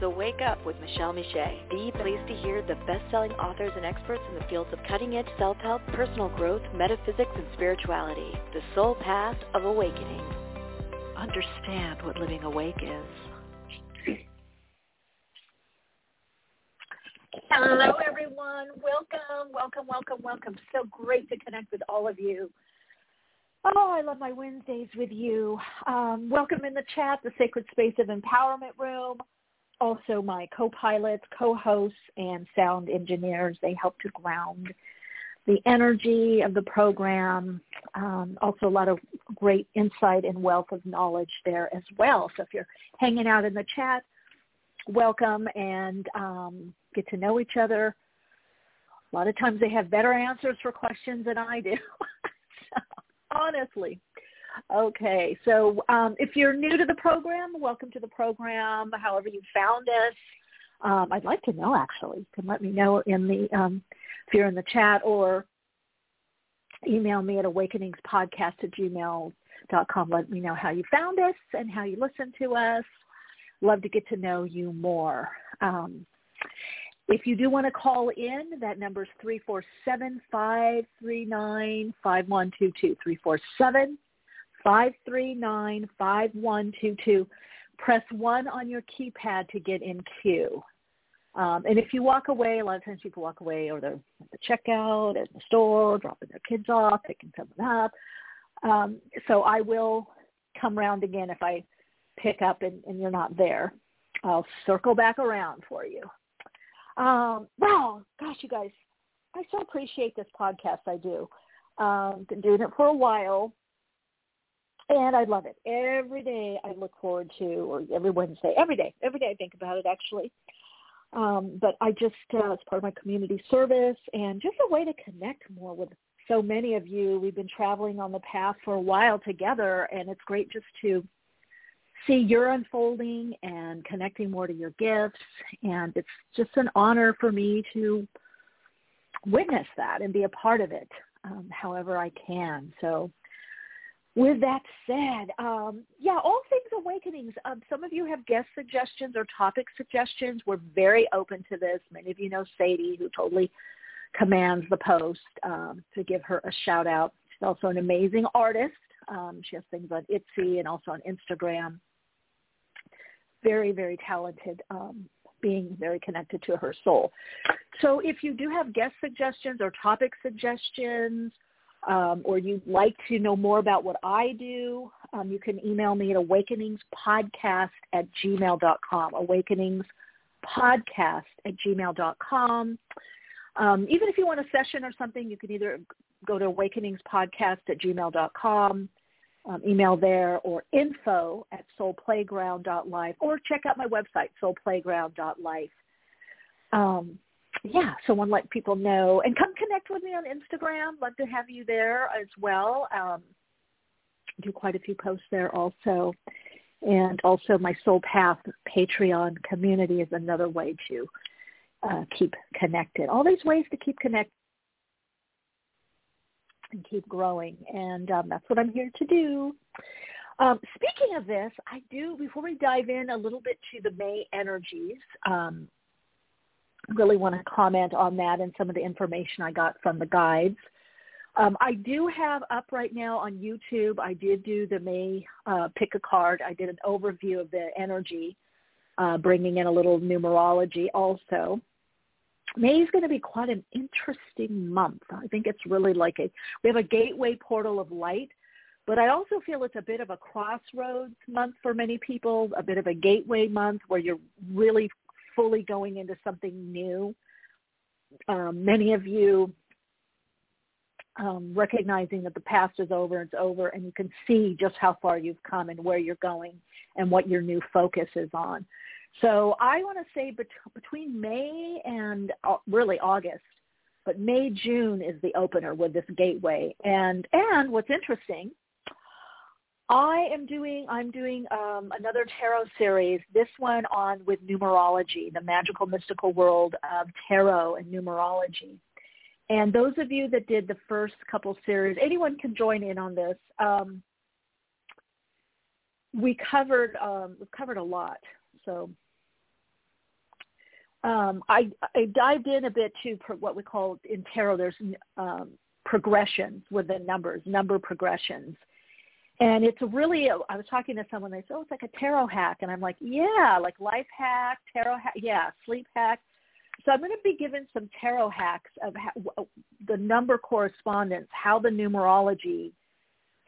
So Wake Up with Michele Meiche, Be pleased to hear the best-selling authors and experts in the fields of cutting-edge self-help, personal growth, metaphysics, and spirituality. The soul path of awakening. Understand what living awake is. Hello, everyone. Welcome, welcome, welcome, welcome. So great to connect with all of you. Oh, I love my Wednesdays with you. Um, welcome in the chat, the Sacred Space of Empowerment Room. Also, my co-pilots, co-hosts, and sound engineers. They help to ground the energy of the program. Um, also, a lot of great insight and wealth of knowledge there as well. So if you're hanging out in the chat, welcome and um, get to know each other. A lot of times they have better answers for questions than I do. so, honestly. Okay, so um, if you're new to the program, welcome to the program. However you found us, um, I'd like to know actually. You can let me know in the um, if you're in the chat or email me at awakeningspodcast at gmail.com. Let me know how you found us and how you listen to us. Love to get to know you more. Um, if you do want to call in, that number is 347-539-5122. 347-539-5122. Press 1 on your keypad to get in queue. Um, and if you walk away, a lot of times people walk away or they're at the checkout, at the store, dropping their kids off, picking something up. Um, so I will come around again if I pick up and, and you're not there. I'll circle back around for you. Um, wow, gosh, you guys, I so appreciate this podcast. I do. Um, been doing it for a while, and I love it. Every day I look forward to, or every Wednesday, every day, every day I think about it actually. Um, but I just, uh, it's part of my community service and just a way to connect more with so many of you. We've been traveling on the path for a while together, and it's great just to see your unfolding and connecting more to your gifts. And it's just an honor for me to witness that and be a part of it um, however I can. So with that said, um, yeah, all things awakenings. Um, some of you have guest suggestions or topic suggestions. We're very open to this. Many of you know Sadie, who totally commands the post. Um, to give her a shout out. She's also an amazing artist. Um, she has things on Etsy and also on Instagram. Very, very talented. Um, being very connected to her soul. So if you do have guest suggestions or topic suggestions, um, or you'd like to know more about what I do, um, you can email me at awakeningspodcast at gmail.com, awakeningspodcast at gmail.com. Um, even if you want a session or something, you can either go to awakeningspodcast at gmail.com, um, email there, or info at soulplayground.life, or check out my website, soulplayground.life. Um, yeah, so I want to let people know and come connect with me on Instagram. Love to have you there as well. Um, do quite a few posts there also. And also my Soul Path Patreon community is another way to uh, keep connected. All these ways to keep connected and keep growing. And um, that's what I'm here to do. Um, speaking of this, I do, before we dive in a little bit to the May energies, um, really want to comment on that and some of the information I got from the guides. Um, I do have up right now on YouTube, I did do the May uh, pick a card. I did an overview of the energy, uh, bringing in a little numerology also. May is going to be quite an interesting month. I think it's really like a, we have a gateway portal of light, but I also feel it's a bit of a crossroads month for many people, a bit of a gateway month where you're really fully going into something new. Um, many of you um, recognizing that the past is over, it's over, and you can see just how far you've come and where you're going and what your new focus is on. So I want to say bet- between May and uh, really August, but May June is the opener with this gateway. And and what's interesting, I am doing I'm doing um, another tarot series. This one on with numerology, the magical mystical world of tarot and numerology. And those of you that did the first couple series, anyone can join in on this. Um, we covered um, we covered a lot. So um, I, I dived in a bit to pro- what we call in tarot. There's um, progressions with the numbers, number progressions, and it's really. I was talking to someone. They said, "Oh, it's like a tarot hack," and I'm like, "Yeah, like life hack, tarot hack, yeah, sleep hack." So I'm going to be given some tarot hacks of how, the number correspondence, how the numerology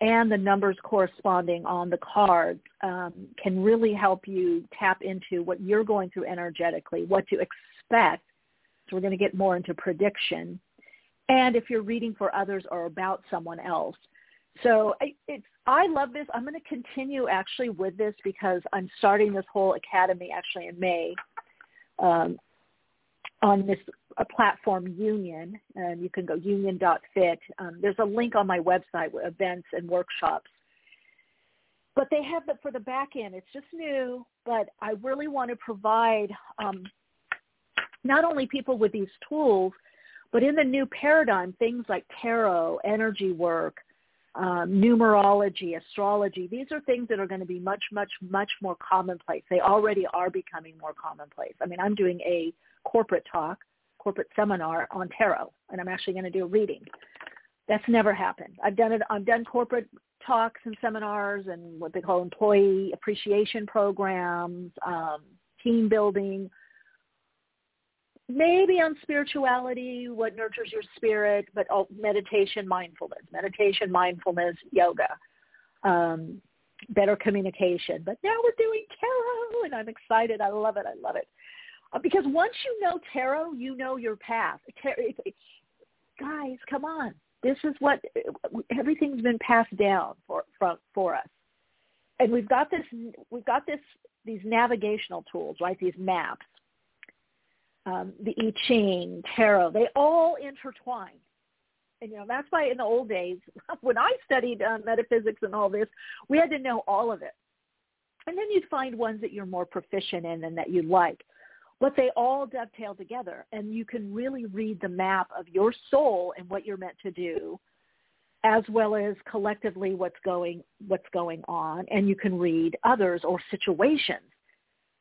and the numbers corresponding on the cards um, can really help you tap into what you're going through energetically, what to expect. So we're going to get more into prediction. And if you're reading for others or about someone else. So it's, I love this. I'm going to continue actually with this because I'm starting this whole academy actually in May. Um, on this a platform union and you can go union.fit um, there's a link on my website with events and workshops but they have the for the back end it's just new but i really want to provide um, not only people with these tools but in the new paradigm things like tarot energy work um, numerology astrology these are things that are going to be much much much more commonplace they already are becoming more commonplace i mean i'm doing a corporate talk, corporate seminar on tarot, and I'm actually going to do a reading. That's never happened. I've done it. I've done corporate talks and seminars and what they call employee appreciation programs, um, team building, maybe on spirituality, what nurtures your spirit, but oh, meditation, mindfulness, meditation, mindfulness, yoga, um, better communication. But now we're doing tarot, and I'm excited. I love it. I love it. Uh, because once you know tarot, you know your path. guys, come on. This is what everything's been passed down for for, for us, and we've got this. We've got this. These navigational tools, right? These maps, um, the I Ching, tarot. They all intertwine. And you know that's why in the old days, when I studied uh, metaphysics and all this, we had to know all of it. And then you'd find ones that you're more proficient in and that you like but they all dovetail together and you can really read the map of your soul and what you're meant to do as well as collectively what's going what's going on and you can read others or situations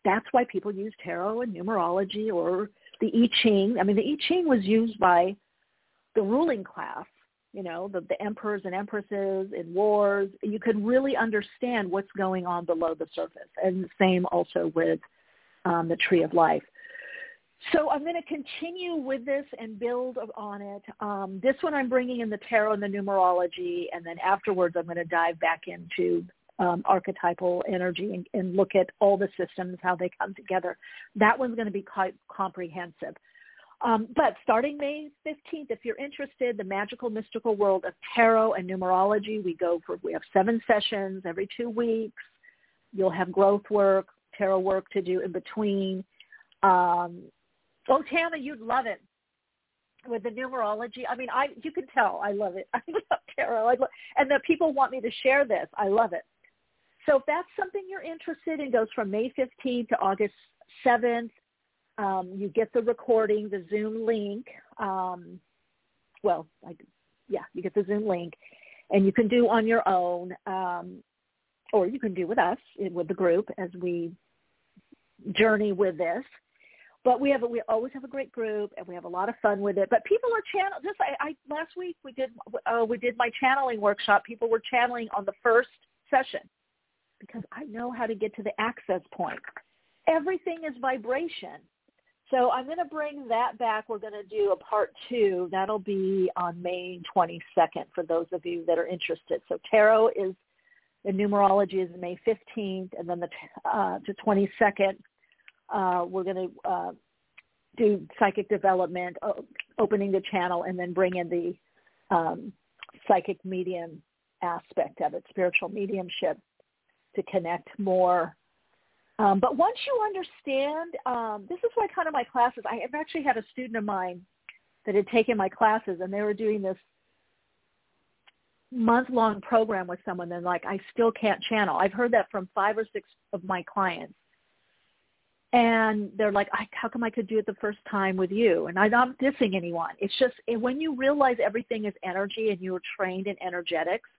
that's why people use tarot and numerology or the i ching. I mean the i ching was used by the ruling class you know the, the emperors and empresses in wars. You could really understand what's going on below the surface and the same also with um, the tree of life. So I'm going to continue with this and build on it. Um, this one I'm bringing in the tarot and the numerology, and then afterwards I'm going to dive back into um, archetypal energy and, and, look at all the systems, how they come together. That one's going to be quite comprehensive. Um, but starting May 15th, if you're interested, the magical mystical world of tarot and numerology, we go for, we have seven sessions every two weeks. You'll have growth work, tarot work to do in between. Um, Oh, Tana, you'd love it with the numerology. I mean, I you can tell I love it. I love tarot. I love, and the people want me to share this. I love it. So if that's something you're interested in, goes from May 15th to August 7th. Um, you get the recording, the Zoom link. Um, well, I, yeah, you get the Zoom link, and you can do on your own, um, or you can do with us with the group as we journey with this. But we have we always have a great group and we have a lot of fun with it. But people are channel just I, I last week we did uh, we did my channeling workshop. People were channeling on the first session because I know how to get to the access point. Everything is vibration. So I'm going to bring that back. We're going to do a part two. That'll be on May 22nd for those of you that are interested. So tarot is the numerology is May 15th, and then the uh, to 22nd uh, we're going to uh, do psychic development, opening the channel, and then bring in the um, psychic medium aspect of it, spiritual mediumship, to connect more. Um, but once you understand, um, this is why kind of my classes. I have actually had a student of mine that had taken my classes, and they were doing this month-long program with someone, and like I still can't channel. I've heard that from five or six of my clients and they're like, how come I could do it the first time with you? And I'm not dissing anyone. It's just when you realize everything is energy and you're trained in energetics,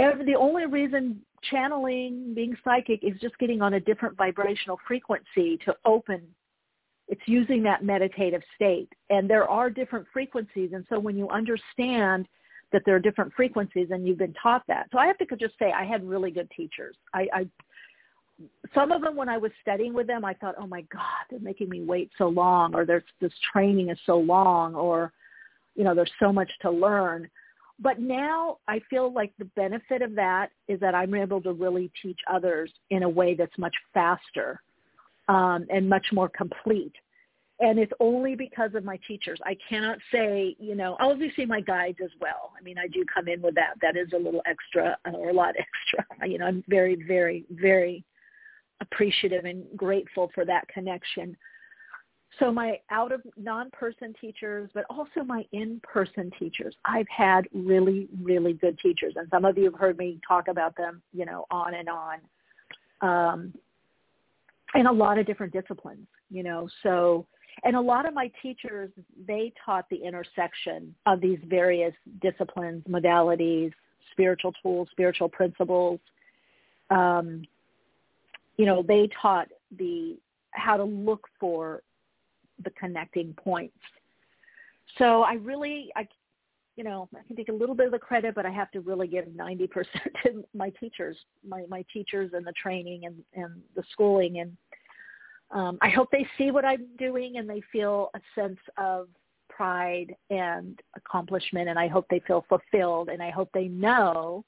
every, the only reason channeling, being psychic, is just getting on a different vibrational frequency to open. It's using that meditative state. And there are different frequencies. And so when you understand that there are different frequencies and you've been taught that. So I have to just say I had really good teachers. I, I some of them when I was studying with them, I thought, oh my God, they're making me wait so long, or there's this training is so long, or you know, there's so much to learn. But now I feel like the benefit of that is that I'm able to really teach others in a way that's much faster um, and much more complete. And it's only because of my teachers. I cannot say, you know, obviously my guides as well. I mean, I do come in with that. That is a little extra or a lot extra. You know, I'm very, very, very appreciative and grateful for that connection. So my out of non-person teachers, but also my in-person teachers, I've had really, really good teachers, and some of you have heard me talk about them, you know, on and on, um, in a lot of different disciplines, you know. So, and a lot of my teachers, they taught the intersection of these various disciplines, modalities, spiritual tools, spiritual principles. Um, you know, they taught the how to look for the connecting points. So I really, I, you know, I can take a little bit of the credit, but I have to really give 90% to my teachers, my, my teachers and the training and, and the schooling. And um, I hope they see what I'm doing and they feel a sense of pride and accomplishment. And I hope they feel fulfilled. And I hope they know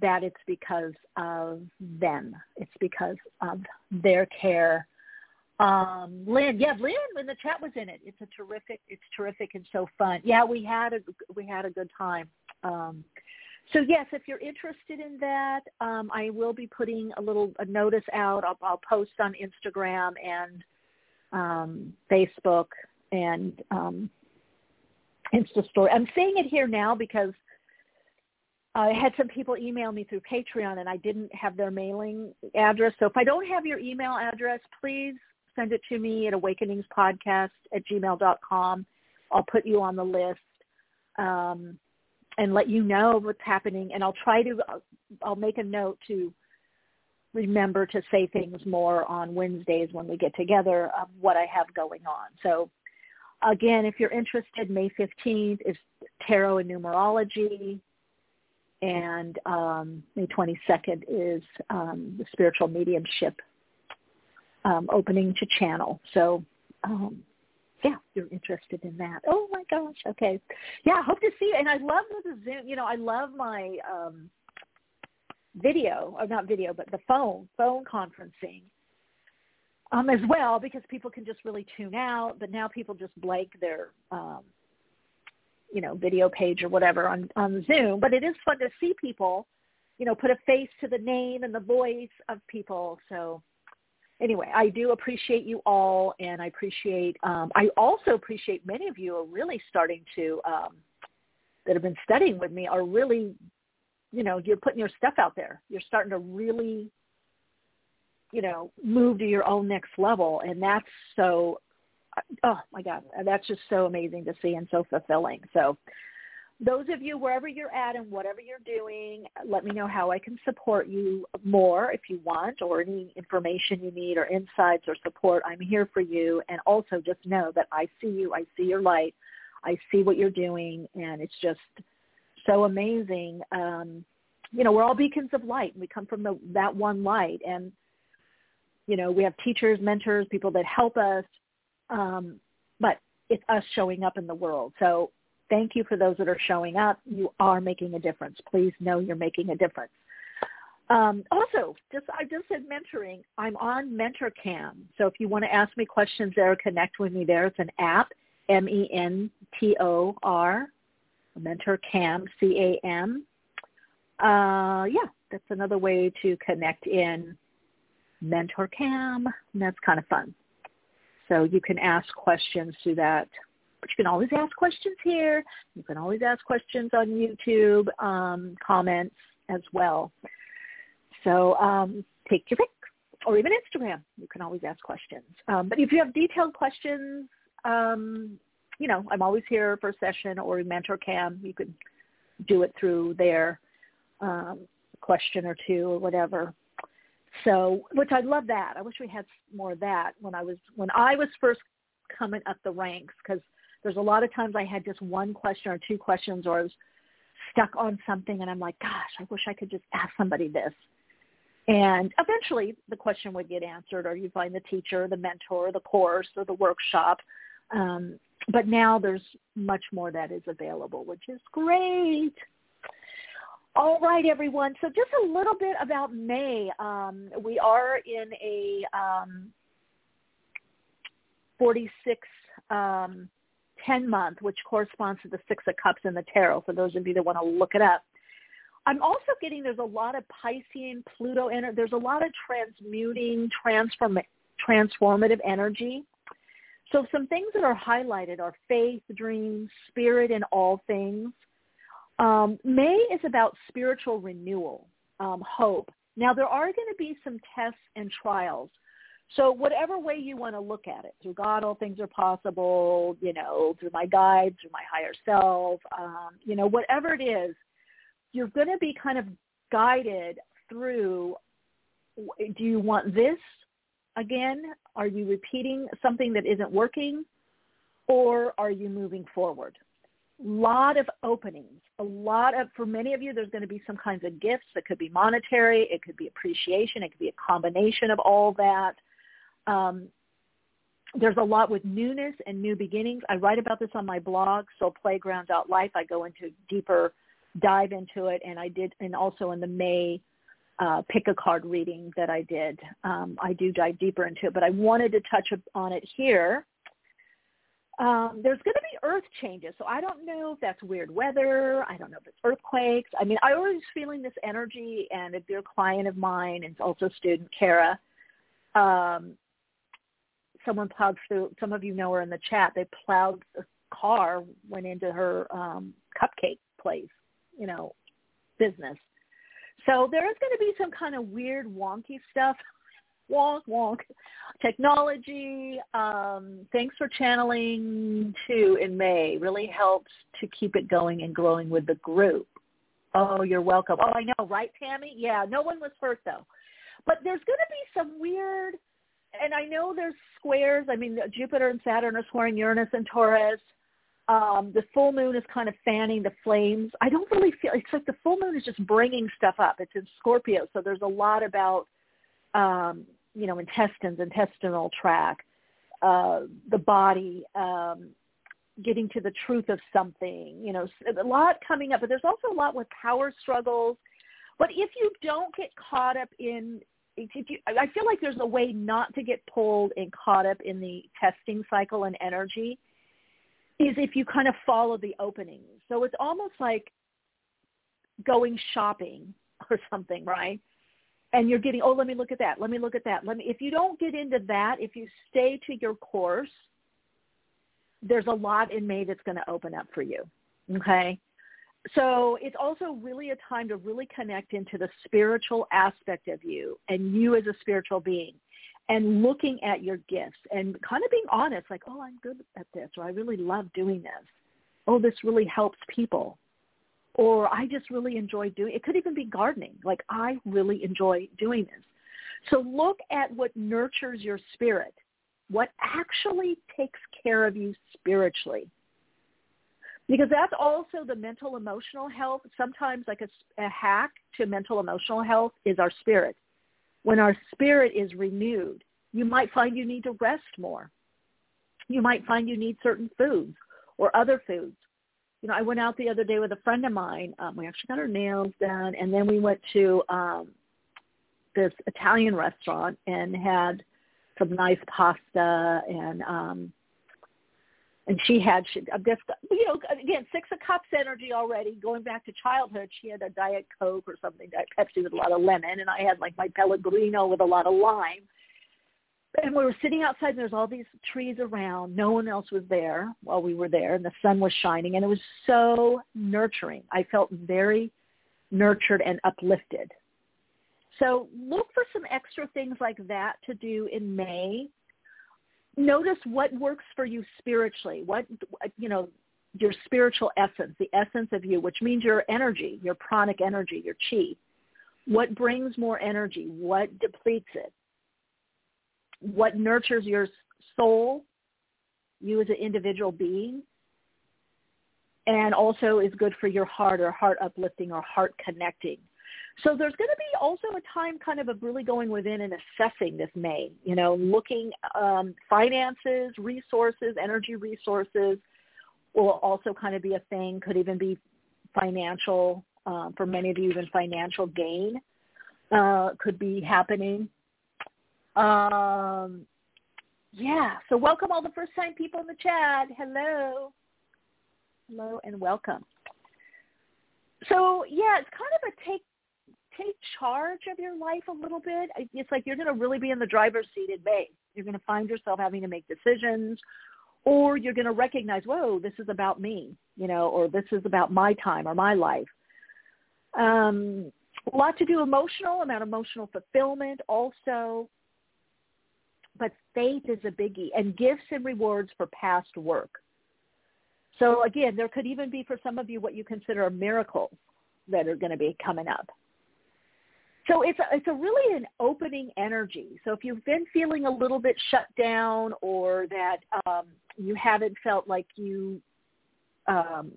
that it's because of them. It's because of their care. Um, Lynn, yeah, Lynn when the chat was in it. It's a terrific, it's terrific and so fun. Yeah, we had a we had a good time. Um, so yes, if you're interested in that, um, I will be putting a little a notice out. I'll, I'll post on Instagram and um, Facebook and um, Insta story. I'm saying it here now because I had some people email me through Patreon and I didn't have their mailing address. So if I don't have your email address, please send it to me at awakeningspodcast at gmail.com. I'll put you on the list um, and let you know what's happening. And I'll try to, I'll make a note to remember to say things more on Wednesdays when we get together of what I have going on. So again, if you're interested, May 15th is Tarot and Numerology and um, May 22nd is um, the spiritual mediumship um, opening to channel. So, um, yeah, you're interested in that. Oh my gosh, okay, yeah, hope to see you. And I love the Zoom. You know, I love my um, video, or not video, but the phone phone conferencing um, as well because people can just really tune out. But now people just blank their um, you know, video page or whatever on, on Zoom, but it is fun to see people, you know, put a face to the name and the voice of people. So anyway, I do appreciate you all and I appreciate, um, I also appreciate many of you are really starting to, um, that have been studying with me are really, you know, you're putting your stuff out there. You're starting to really, you know, move to your own next level. And that's so oh my God, that's just so amazing to see and so fulfilling. So those of you wherever you're at and whatever you're doing, let me know how I can support you more if you want or any information you need or insights or support. I'm here for you. And also just know that I see you. I see your light. I see what you're doing. And it's just so amazing. Um, you know, we're all beacons of light. and We come from the, that one light. And, you know, we have teachers, mentors, people that help us um, but it's us showing up in the world. So thank you for those that are showing up. You are making a difference. Please know you're making a difference. Um, also, just I just said mentoring. I'm on MentorCam, so if you want to ask me questions there, connect with me there. It's an app, M-E-N-T-O-R Mentor Cam, C-A-M. Uh, yeah, that's another way to connect in Mentor Cam. And that's kind of fun. So you can ask questions through that. But you can always ask questions here. You can always ask questions on YouTube, um, comments as well. So um, take your pick. Or even Instagram. You can always ask questions. Um, but if you have detailed questions, um, you know, I'm always here for a session or mentor cam. You could do it through there, um, question or two or whatever. So, which I love that. I wish we had more of that when I was when I was first coming up the ranks because there's a lot of times I had just one question or two questions or I was stuck on something and I'm like, gosh, I wish I could just ask somebody this. And eventually the question would get answered or you find the teacher, the mentor, the course or the workshop. Um, but now there's much more that is available, which is great. All right, everyone. So just a little bit about May. Um, we are in a um, 46 um, 10 month, which corresponds to the Six of Cups in the Tarot, for those of you that want to look it up. I'm also getting there's a lot of Piscean, Pluto, energy. there's a lot of transmuting, transform, transformative energy so some things that are highlighted are faith, dreams, spirit in all things. Um, May is about spiritual renewal, um, hope. Now there are going to be some tests and trials. So whatever way you want to look at it, through God all things are possible, you know, through my guide, through my higher self, um, you know, whatever it is, you're going to be kind of guided through do you want this again? Are you repeating something that isn't working? Or are you moving forward? A lot of openings. A lot of, for many of you, there's going to be some kinds of gifts that could be monetary. It could be appreciation. It could be a combination of all that. Um, there's a lot with newness and new beginnings. I write about this on my blog, Soul Playground Life. I go into deeper dive into it, and I did, and also in the May uh, pick a card reading that I did. Um, I do dive deeper into it, but I wanted to touch on it here. Um, there's going to be earth changes, so I don't know if that's weird weather. I don't know if it's earthquakes. I mean, I always feeling this energy, and if you're a client of mine, and also student Kara, um, someone plowed through. Some of you know her in the chat. They plowed a car, went into her um, cupcake place, you know, business so there is going to be some kind of weird wonky stuff. Wonk, wonk. Technology, um, thanks for channeling too in May. Really helps to keep it going and growing with the group. Oh, you're welcome. Oh, I know, right, Tammy? Yeah, no one was hurt though. But there's going to be some weird, and I know there's squares. I mean, Jupiter and Saturn are squaring Uranus and Taurus um, the full moon is kind of fanning the flames. I don't really feel it's like the full moon is just bringing stuff up. It's in Scorpio, so there's a lot about um, you know intestines, intestinal tract, uh, the body, um, getting to the truth of something. You know, a lot coming up, but there's also a lot with power struggles. But if you don't get caught up in if you, I feel like there's a way not to get pulled and caught up in the testing cycle and energy is if you kind of follow the openings. So it's almost like going shopping or something, right? And you're getting, oh, let me look at that. Let me look at that. Let me. If you don't get into that, if you stay to your course, there's a lot in May that's going to open up for you. Okay. So it's also really a time to really connect into the spiritual aspect of you and you as a spiritual being and looking at your gifts and kind of being honest, like, oh, I'm good at this, or I really love doing this. Oh, this really helps people. Or I just really enjoy doing it. could even be gardening. Like I really enjoy doing this. So look at what nurtures your spirit, what actually takes care of you spiritually. Because that's also the mental emotional health. Sometimes like a, a hack to mental emotional health is our spirit when our spirit is renewed, you might find you need to rest more. You might find you need certain foods or other foods. You know, I went out the other day with a friend of mine. Um, we actually got our nails done, and then we went to um, this Italian restaurant and had some nice pasta and um, and she had she just you know again six of cups energy already. Going back to childhood she had a diet coke or something diet pepsi with a lot of lemon and i had like my pellegrino with a lot of lime. And we were sitting outside and there's all these trees around. No one else was there while we were there and the sun was shining and it was so nurturing. I felt very nurtured and uplifted. So look for some extra things like that to do in may notice what works for you spiritually. What you know, your spiritual essence, the essence of you, which means your energy, your pranic energy, your chi. What brings more energy? What depletes it? What nurtures your soul, you as an individual being, and also is good for your heart or heart uplifting or heart connecting. So there's going to be also a time kind of of really going within and assessing this May, you know, looking um, finances, resources, energy resources will also kind of be a thing, could even be financial, um, for many of you even financial gain uh, could be happening. Um, yeah, so welcome all the first time people in the chat. Hello. Hello and welcome. So yeah, it's kind of a take take charge of your life a little bit. It's like you're going to really be in the driver's seat in May. You're going to find yourself having to make decisions or you're going to recognize, whoa, this is about me, you know, or this is about my time or my life. Um, a lot to do emotional, about emotional fulfillment also. But faith is a biggie and gifts and rewards for past work. So again, there could even be for some of you what you consider miracles that are going to be coming up. So it's a, it's a really an opening energy. So if you've been feeling a little bit shut down or that um, you haven't felt like you um,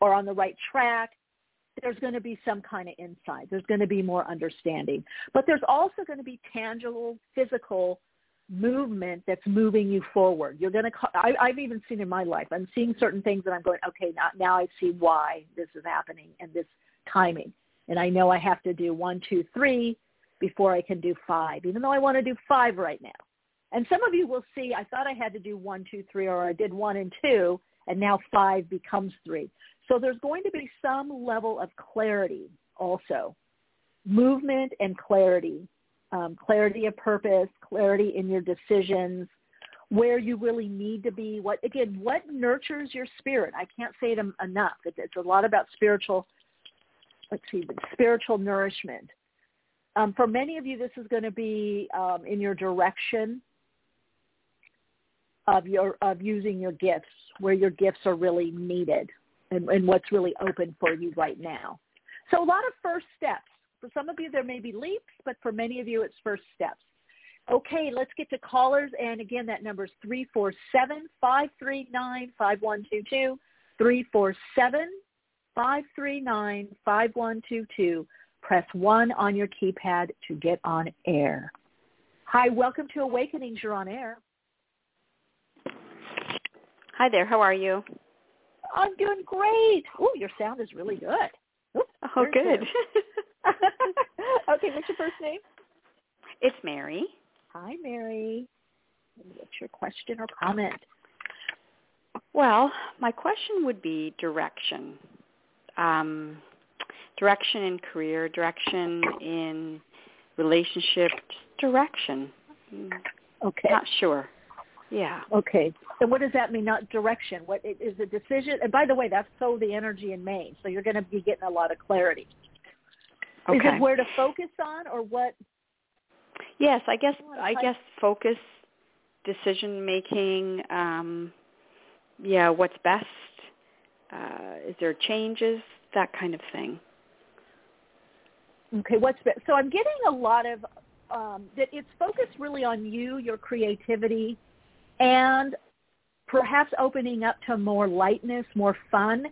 are on the right track, there's going to be some kind of insight. There's going to be more understanding. But there's also going to be tangible, physical movement that's moving you forward. You're going to. I, I've even seen in my life. I'm seeing certain things that I'm going. Okay, now now I see why this is happening and this timing and I know I have to do one, two, three before I can do five, even though I want to do five right now. And some of you will see, I thought I had to do one, two, three, or I did one and two, and now five becomes three. So there's going to be some level of clarity also, movement and clarity, um, clarity of purpose, clarity in your decisions, where you really need to be. What again? What nurtures your spirit? I can't say it enough. It's, it's a lot about spiritual let's see, spiritual nourishment. Um, for many of you, this is going to be um, in your direction of your of using your gifts, where your gifts are really needed, and, and what's really open for you right now. So a lot of first steps. For some of you, there may be leaps, but for many of you, it's first steps. Okay, let's get to callers. And again, that number is 347 539 5122. 347 539-5122. Press 1 on your keypad to get on air. Hi, welcome to Awakenings. You're on air. Hi there. How are you? I'm doing great. Oh, your sound is really good. Oops, oh, good. okay, what's your first name? It's Mary. Hi, Mary. What's your question or comment? Well, my question would be direction um, direction in career, direction in relationship, direction. Okay. Not sure. Yeah. Okay. So what does that mean? Not direction. What is a decision? And by the way, that's so the energy in May. So you're going to be getting a lot of clarity. Okay. Is it where to focus on, or what? Yes, I guess I guess focus, decision making. Um, yeah, what's best uh, is there changes? That kind of thing. Okay, what's that? so I'm getting a lot of um, that it's focused really on you, your creativity, and perhaps opening up to more lightness, more fun.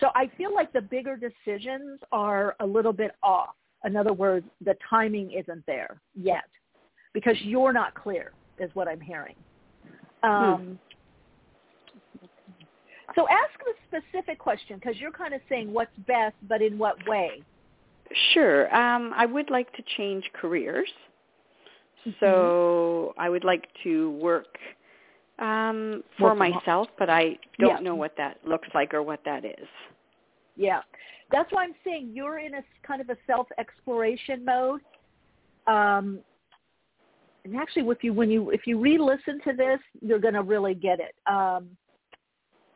So I feel like the bigger decisions are a little bit off. In other words, the timing isn't there yet because you're not clear, is what I'm hearing. Hmm. Um. So ask a specific question because you're kind of saying what's best, but in what way? Sure. Um, I would like to change careers. Mm-hmm. So I would like to work Um, for the- myself, but I don't Yeah. know what that looks like or what that is. Yeah. That's why I'm saying you're in a kind of a self-exploration mode. Um, and actually, if you when you if you re-listen to this, you're going to really get it. Um,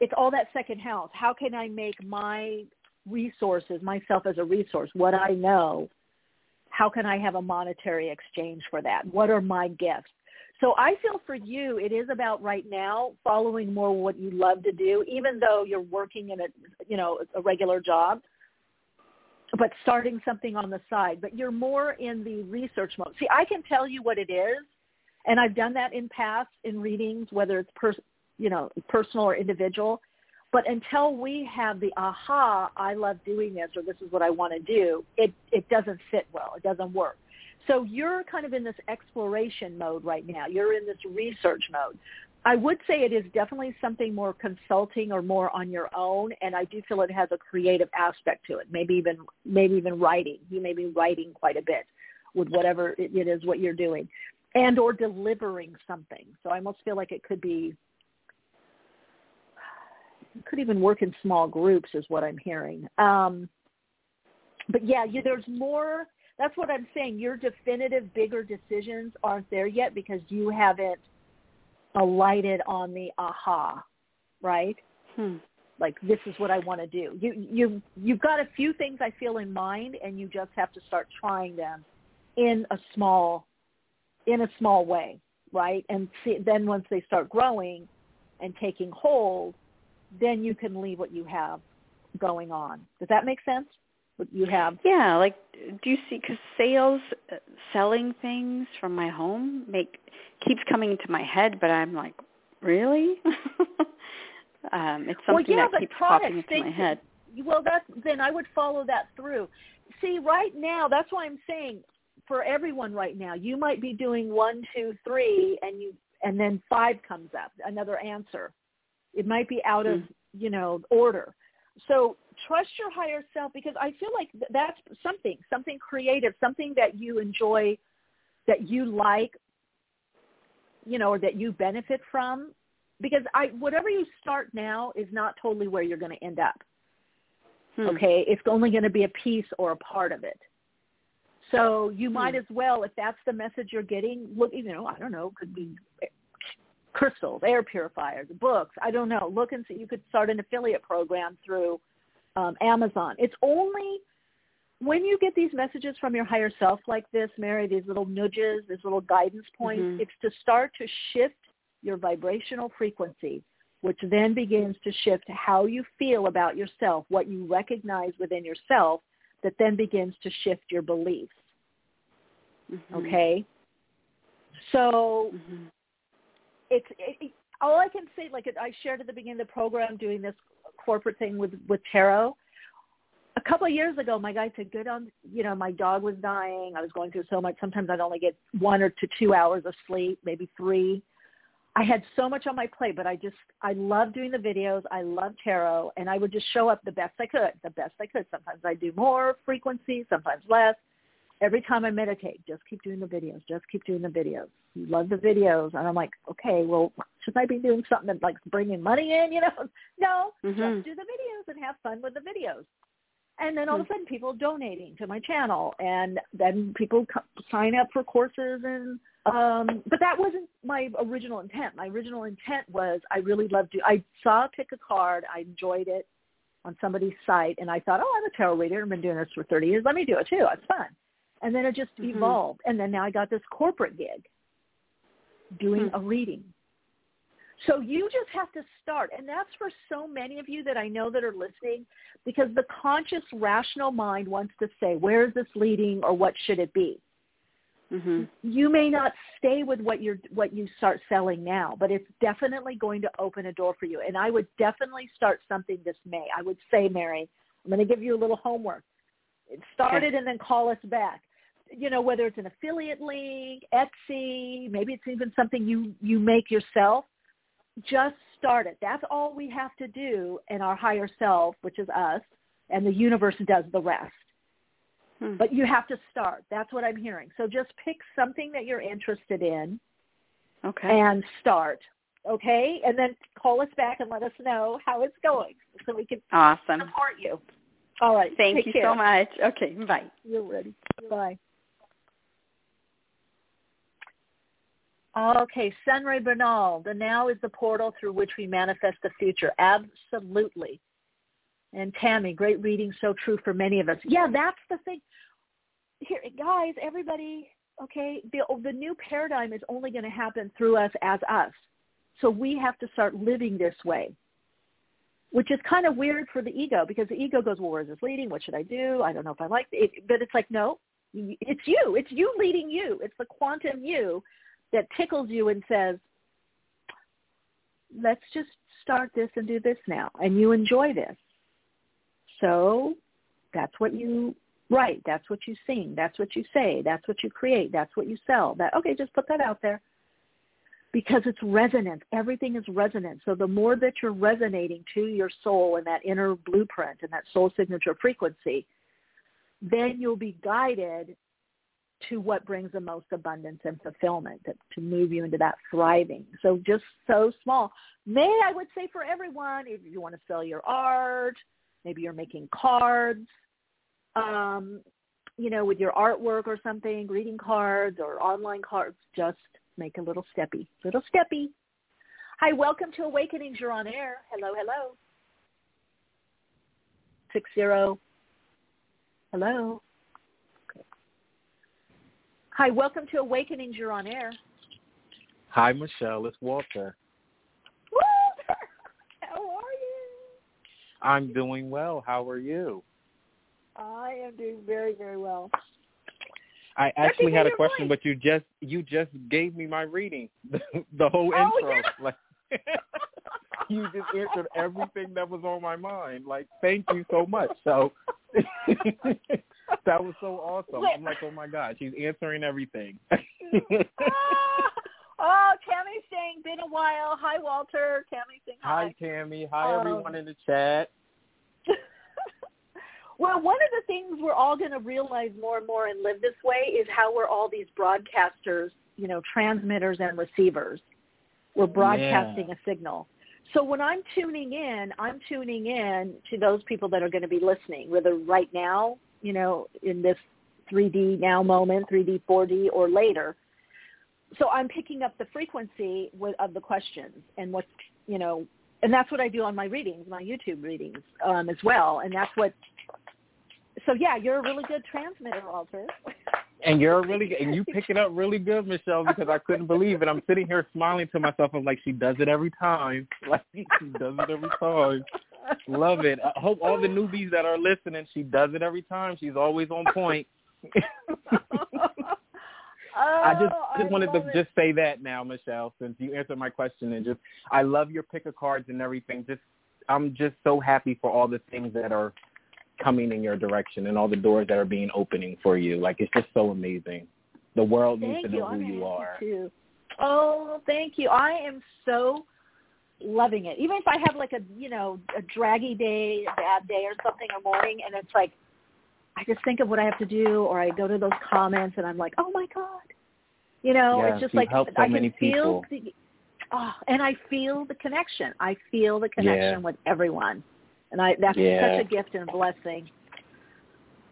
it's all that second house. How can I make my resources, myself as a resource, what I know? How can I have a monetary exchange for that? What are my gifts? So I feel for you, it is about right now following more what you love to do, even though you're working in a you know a regular job, but starting something on the side. But you're more in the research mode. See, I can tell you what it is, and I've done that in past in readings, whether it's pers- you know personal or individual. But until we have the aha, I love doing this, or this is what I want to do, it it doesn't fit well. It doesn't work. So you're kind of in this exploration mode right now. You're in this research mode. I would say it is definitely something more consulting or more on your own, and I do feel it has a creative aspect to it. Maybe even maybe even writing. You may be writing quite a bit with whatever it is what you're doing, and or delivering something. So I almost feel like it could be it could even work in small groups, is what I'm hearing. Um, but yeah, you, there's more that's what I'm saying. Your definitive bigger decisions aren't there yet because you haven't alighted on the aha, right? Hmm. Like this is what I want to do. You you you've got a few things I feel in mind and you just have to start trying them in a small in a small way, right? And see, then once they start growing and taking hold, then you can leave what you have going on. Does that make sense? What you have Yeah, like do you see cuz sales uh, selling things from my home make keeps coming into my head, but I'm like, really? um it's Well, something yeah, that keeps popping into my head. Well, that's then I would follow that through. See, right now, that's why I'm saying for everyone right now, you might be doing one, two, three, and you and then five comes up, another answer. It might be out of you know order. So trust your higher self because I feel like that's something, something creative, something that you enjoy, that you like, you know, or that you benefit from. Because I, whatever you start now is not totally where you're going to end up. Hmm. Okay, it's only going to be a piece or a part of it. So you might Hmm. as well, if that's the message you're getting, look, you know, I don't know, could be crystals, air purifiers, books. I don't know. Look and see. You could start an affiliate program through um, Amazon. It's only when you get these messages from your higher self like this, Mary, these little nudges, these little guidance points, Mhm. it's to start to shift your vibrational frequency, which then begins to shift how you feel about yourself, what you recognize within yourself, that then begins to shift your beliefs. Mhm. Okay? So Mhm. It's it, it- all I can say. Like I shared at the beginning of the program, doing this corporate thing with with tarot. A couple of years ago, my guy said, "Good on you know, my dog was dying. I was going through so much. Sometimes I'd only get one or to two hours of sleep, maybe three. I had so much on my plate, but I just I love doing the videos. I love tarot, and I would just show up the best I could, the best I could. Sometimes I do more frequency, sometimes less. Every time I meditate, just keep doing the videos. Just keep doing the videos. You love the videos, and I'm like, okay, well, should I be doing something that like bringing money in? You know, no, Mhm. just do the videos and have fun with the videos. And then all of a sudden, people donating to my channel, and then people co- sign up for courses, and um, but that wasn't my original intent. My original intent was I really loved to. I saw pick a card, I enjoyed it on somebody's site, and I thought, oh, I'm a tarot reader. I've been doing this for 30 years. Let me do it too. It's fun. And then it just Mhm. evolved, and then now I got this corporate gig doing Hmm. a reading. So you just have to start. And that's for so many of you that I know that are listening because the conscious rational mind wants to say, where is this leading or what should it be? Mhm. You may not stay with what you're what you start selling now, but it's definitely going to open a door for you. And I would definitely start something this May. I would say, Mary, I'm going to give you a little homework. Start Okay. it and then call us back. You know, whether it's an affiliate link, Etsy, maybe it's even something you you make yourself just start it. That's all we have to do in our higher self, which is us, and the universe does the rest. Hmm. But you have to start. That's what I'm hearing. So just pick something that you're interested in okay. and start. okay? And then call us back and let us know how it's going so we can awesome. support you. All right. Thank you care. so much. Okay, bye. You're ready. Bye. Oh, okay, Sunray Bernal, the now is the portal through which we manifest the future. Absolutely. And Tammy, great reading, so true for many of us. Yeah, that's the thing. Here, guys, everybody, okay, the, the new paradigm is only going to happen through us as us. So we have to start living this way, which is kind of weird for the ego because the ego goes, well, where is this leading? What should I do? I don't know if I like it. But it's like, no, it's you. It's you leading you. It's the quantum you that tickles you and says, let's just start this and do this now. And you enjoy this. So that's what you write. That's what you sing. That's what you say. That's what you create. That's what you sell. That okay, just put that out there. Because it's resonance. Everything is resonance. So the more that you're resonating to your soul and that inner blueprint and that soul signature frequency, then you'll be guided to what brings the most abundance and fulfillment to, to move you into that thriving. So just so small. May I would say for everyone, if you want to sell your art, maybe you're making cards, um, you know, with your artwork or something, greeting cards or online cards, just make a little steppy, little steppy. Hi, welcome to Awakenings. You're on air. Hello, hello. Six zero. Hello. Hi, welcome to Awakenings. You're on air. Hi, Michele. It's Walter. Walter, how are you? I'm doing well. How are you? I am doing very, very well. I actually had a question, but you just you just gave me my reading, the, the whole oh, intro. Yeah. Like you just answered everything that was on my mind. Like, thank you so much. So that was so awesome. I'm like, oh my god, she's answering everything. oh, Tammy's saying, been a while. Hi, Walter. Tammy saying hi. Hi, Tammy. Hi, Um, everyone in the chat. well, one of the things we're all going to realize more and more and live this way is how we're all these broadcasters, you know, transmitters and receivers. We're broadcasting Yeah. a signal. So when I'm tuning in, I'm tuning in to those people that are going to be listening, whether right now, you know, in this 3D now moment, 3D, 4D, or later. So I'm picking up the frequency with, of the questions and what's, you know, and that's what I do on my readings, my YouTube readings um, as well. And that's what. So yeah, you're a really good transmitter, Walter. And you're really good, and you pick it up really good, Michele, because I couldn't believe it. I'm sitting here smiling to myself. I'm like, she does it every time. Like she does it every time. Love it. I hope all the newbies that are listening, she does it every time. She's always on point. I just Oh, just wanted to it. just say that now, Michele, since you answered my question and just I love your pick of cards and everything. Just I'm just so happy for all the things that are coming in your direction and all the doors that are being opening for you. Like it's just so amazing. The world needs Thank to you. know who I'm you are. Too. Oh, thank you. I am so loving it. Even if I have like a you know a draggy day, a bad day or something or morning, and it's like I just think of what I have to do, or I go to those comments and I'm like, oh my god, you know, Yes, it's just like so I can many feel the, oh, and I feel the connection. I feel the connection Yeah. with everyone, and I that's Yeah. such a gift and a blessing.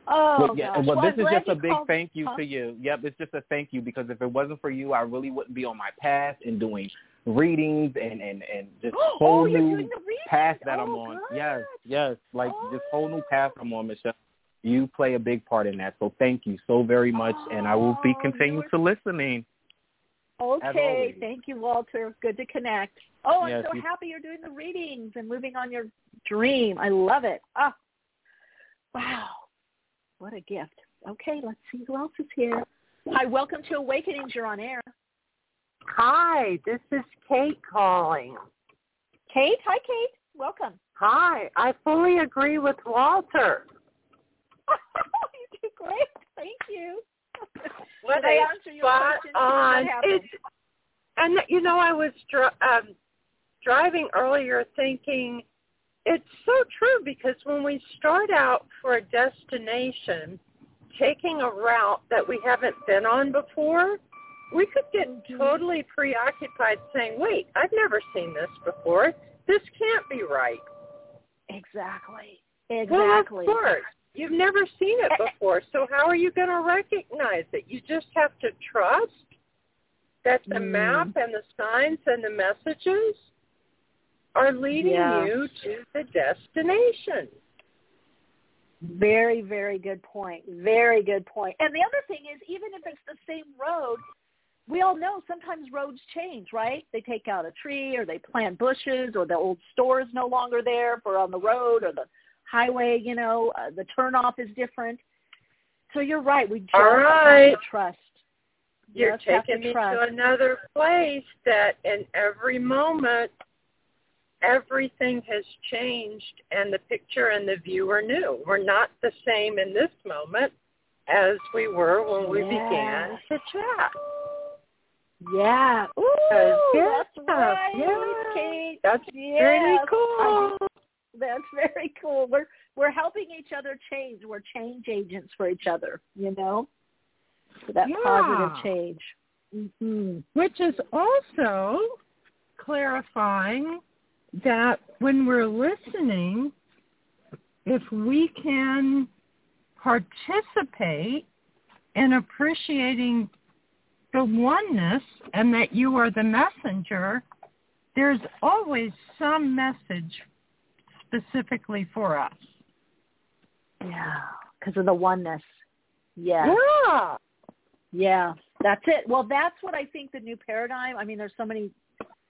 Oh well, yeah, well, Well, this I'm is just a big thank you huh? to you. Yep, it's just a thank you because if it wasn't for you, I really wouldn't be on my path and doing readings and and and just oh, whole you're new doing the reading? path that I'm Oh, on. good. Yes, yes, like this whole new Oh. path I'm on, Michele. You play a big part in that, so thank you so very much, and I will be continuing to listening. Okay, thank you, Walter. Good to connect. Oh, I'm Yes, so you- happy you're doing the readings and moving on your dream. I love it. Ah, wow, what a gift. Okay, let's see who else is here. Hi, welcome to Awakenings. You're on air. Hi, this is Kate calling. Kate, hi, Kate. Welcome. Hi, I fully agree with Walter. you do great. Thank you. What Did I a answer your spot question? on. What happened? It's, and you know, I was dri- um, driving earlier thinking it's so true because when we start out for a destination, taking a route that we haven't been on before, we could get totally preoccupied saying, wait, I've never seen this before. This can't be right. Exactly. Exactly. Well, of course. You've never seen it before, so how are you going to recognize it? You just have to trust that the Mm. map and the signs and the messages are leading Yeah. you to the destination. Very, very good point. Very good point. And the other thing is, even if it's the same road, we all know sometimes roads change, right? They take out a tree or they plant bushes or the old store is no longer there for on the road or the highway, you know, uh, the turnoff is different. So you're right. We just All have to trust. You're Just have to taking me trust. to another place that in every moment everything has changed and the picture and the view are new. We're not the same in this moment as we were when we Yeah. began to chat. Yeah. Ooh, that's right, yeah. Kate. That's Yes. pretty cool. That's very cool. We're we're helping each other change. We're change agents for each other, you know? For that Yeah. positive change. hmm Which is also clarifying that when we're listening, if we can participate in appreciating the oneness and that you are the messenger, there's always some message specifically for us. Yeah, because of the oneness. Yeah. Yeah. Yeah, that's it. Well, that's what I think the new paradigm. I mean, there's so many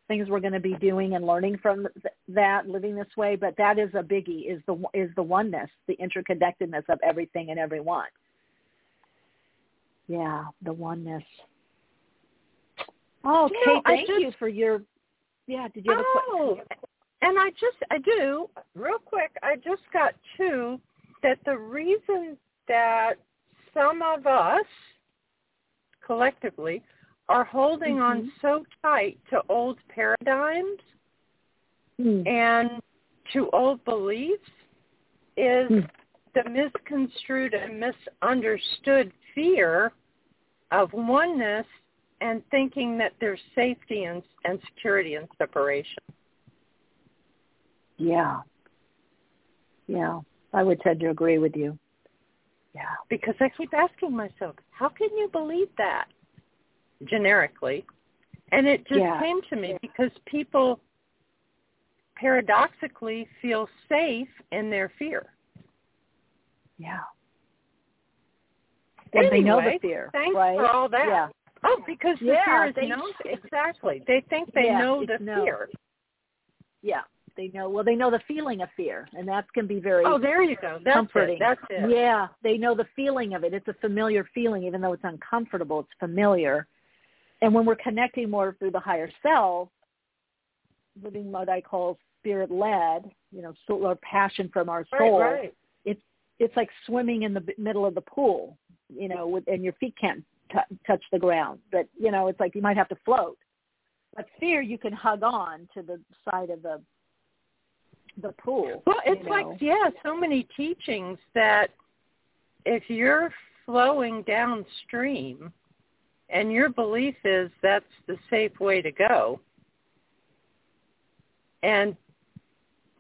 things we're going to be doing and learning from th- that, living this way, but that is a biggie. Is the is the oneness, the interconnectedness of everything and everyone. Yeah, the oneness. Oh, You know, thank just- you for your. Yeah, did you have a Oh, quick? and I just, I do, real quick, I just got two that the reason that some of us collectively are holding on so tight to old paradigms Hmm. and to old beliefs is Hmm. the misconstrued and misunderstood fear of oneness and thinking that there's safety and, and security and separation. Yeah. Yeah, I would tend to agree with you. Yeah. Because I keep asking myself, how can you believe that generically? And it just Yeah. came to me because people paradoxically feel safe in their fear. Yeah. Well, they know the fear, Thanks right? for all that. Yeah. Oh, because the Yeah, fear is they- known. Exactly. They think they Yeah, know the known. fear. Yeah, they know. Well, they know the feeling of fear, and that can be very Oh, there you go. That's comforting. it. That's it. Yeah, they know the feeling of it. It's a familiar feeling, even though it's uncomfortable. It's familiar. And when we're connecting more through the higher self, living what I call spirit-led, you know, soul or passion from our soul, Right, right. it's it's like swimming in the middle of the pool, you know, with, and your feet can't t- touch the ground. But you know, it's like you might have to float. But fear, you can hug on to the side of the the pool. Well, it's you like yeah, so many teachings that if you're flowing downstream and your belief is that's the safe way to go and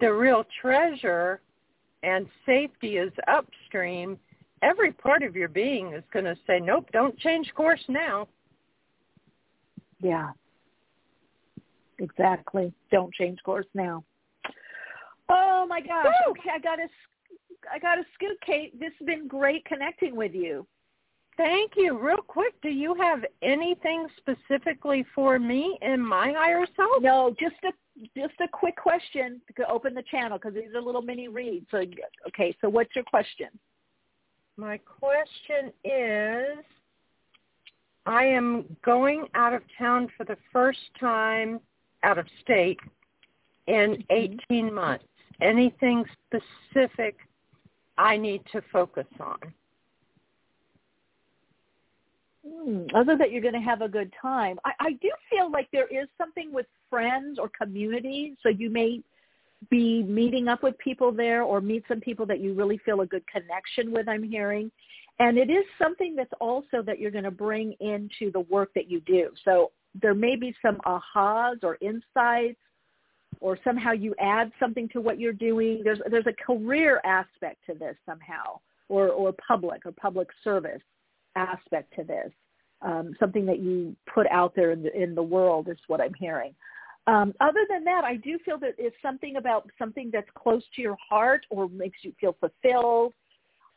the real treasure and safety is upstream, every part of your being is going to say, nope, don't change course now. Yeah. Exactly. Don't change course now. Oh my gosh. Woo! Okay, I got to I got to scoot, Kate. This has been great connecting with you. Thank you. Real quick, do you have anything specifically for me in my higher self? No, just a just a quick question to open the channel because these are little mini reads. So, okay, so what's your question? My question is, I am going out of town for the first time out of state in 18 months. Anything specific I need to focus on? Hmm, other that you're going to have a good time. I, I do feel like there is something with friends or community. So you may be meeting up with people there or meet some people that you really feel a good connection with, I'm hearing. And it is something that's also that you're going to bring into the work that you do. So there may be some ahas or insights or somehow you add something to what you're doing. There's there's a career aspect to this somehow, or or public or public service aspect to this. Um, something that you put out there in the in the world is what I'm hearing. Um, other than that, I do feel that it's something about something that's close to your heart or makes you feel fulfilled.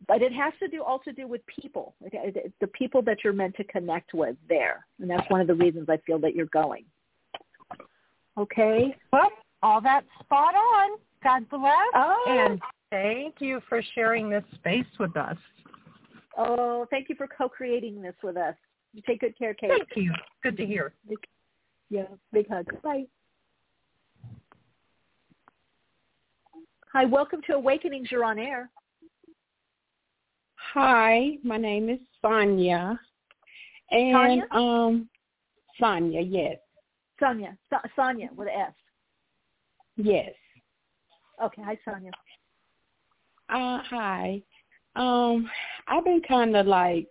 But it has to do also do with people, the people that you're meant to connect with there, and that's one of the reasons I feel that you're going. Okay. Well, all that spot on. God bless. Oh. And thank you for sharing this space with us. Oh, thank you for co-creating this with us. You take good care, Kate. Thank you. Good to hear. Yeah, big hug. Bye. Hi, welcome to Awakenings. You're on air. Hi, my name is Sonia. And Tanya? um Sonia, yes. Sonia. So- Sonia with an S. Yes. Okay. Hi, Sonia. Uh hi. Um I've been kind of like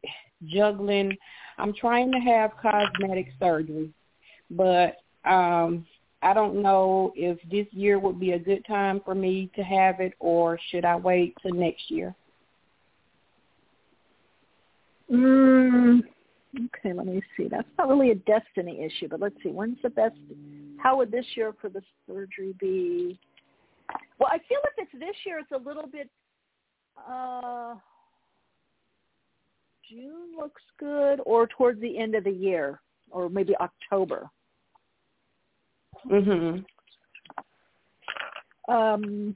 juggling. I'm trying to have cosmetic surgery, but um I don't know if this year would be a good time for me to have it or should I wait till next year? Mm, okay, let me see. That's not really a destiny issue, but let's see. When's the best? How would this year for the surgery be? Well, I feel like if it's this year, it's a little bit. Uh, June looks good, or towards the end of the year, or maybe October. Mhm. Um,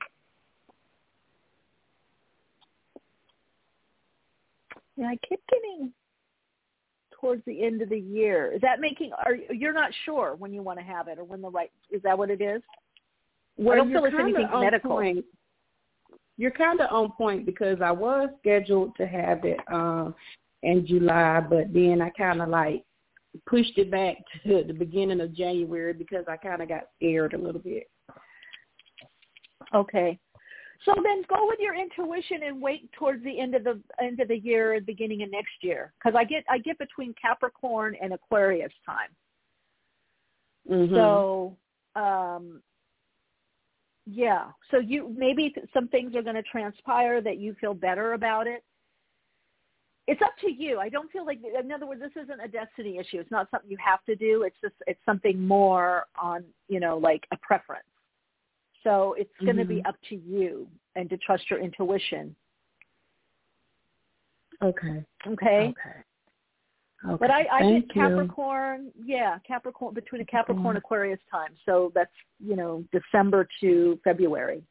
yeah, I keep getting towards the end of the year. Is that making? Are you're not sure when you want to have it or when the right? Is that what it is? Well, I don't feel it's anything on medical. Point. You're kind of on point because I was scheduled to have it um, in July, but then I kind of like pushed it back to the beginning of January because I kind of got scared a little bit. Okay. So then go with your intuition and wait towards the end of the end of the year beginning of next year because I get I get between Capricorn and Aquarius time. Mm-hmm. So um yeah, so you maybe th- some things are going to transpire that you feel better about it. It's up to you. I don't feel like in other words this isn't a destiny issue. It's not something you have to do. It's just it's something more on, you know, like a preference. So it's going to be Mhm. up to you and to trust your intuition. okay. Okay. Okay. Okay. But I, I Thank you. Capricorn, yeah, Capricorn between a Capricorn Aquarius time. So that's you know December to February,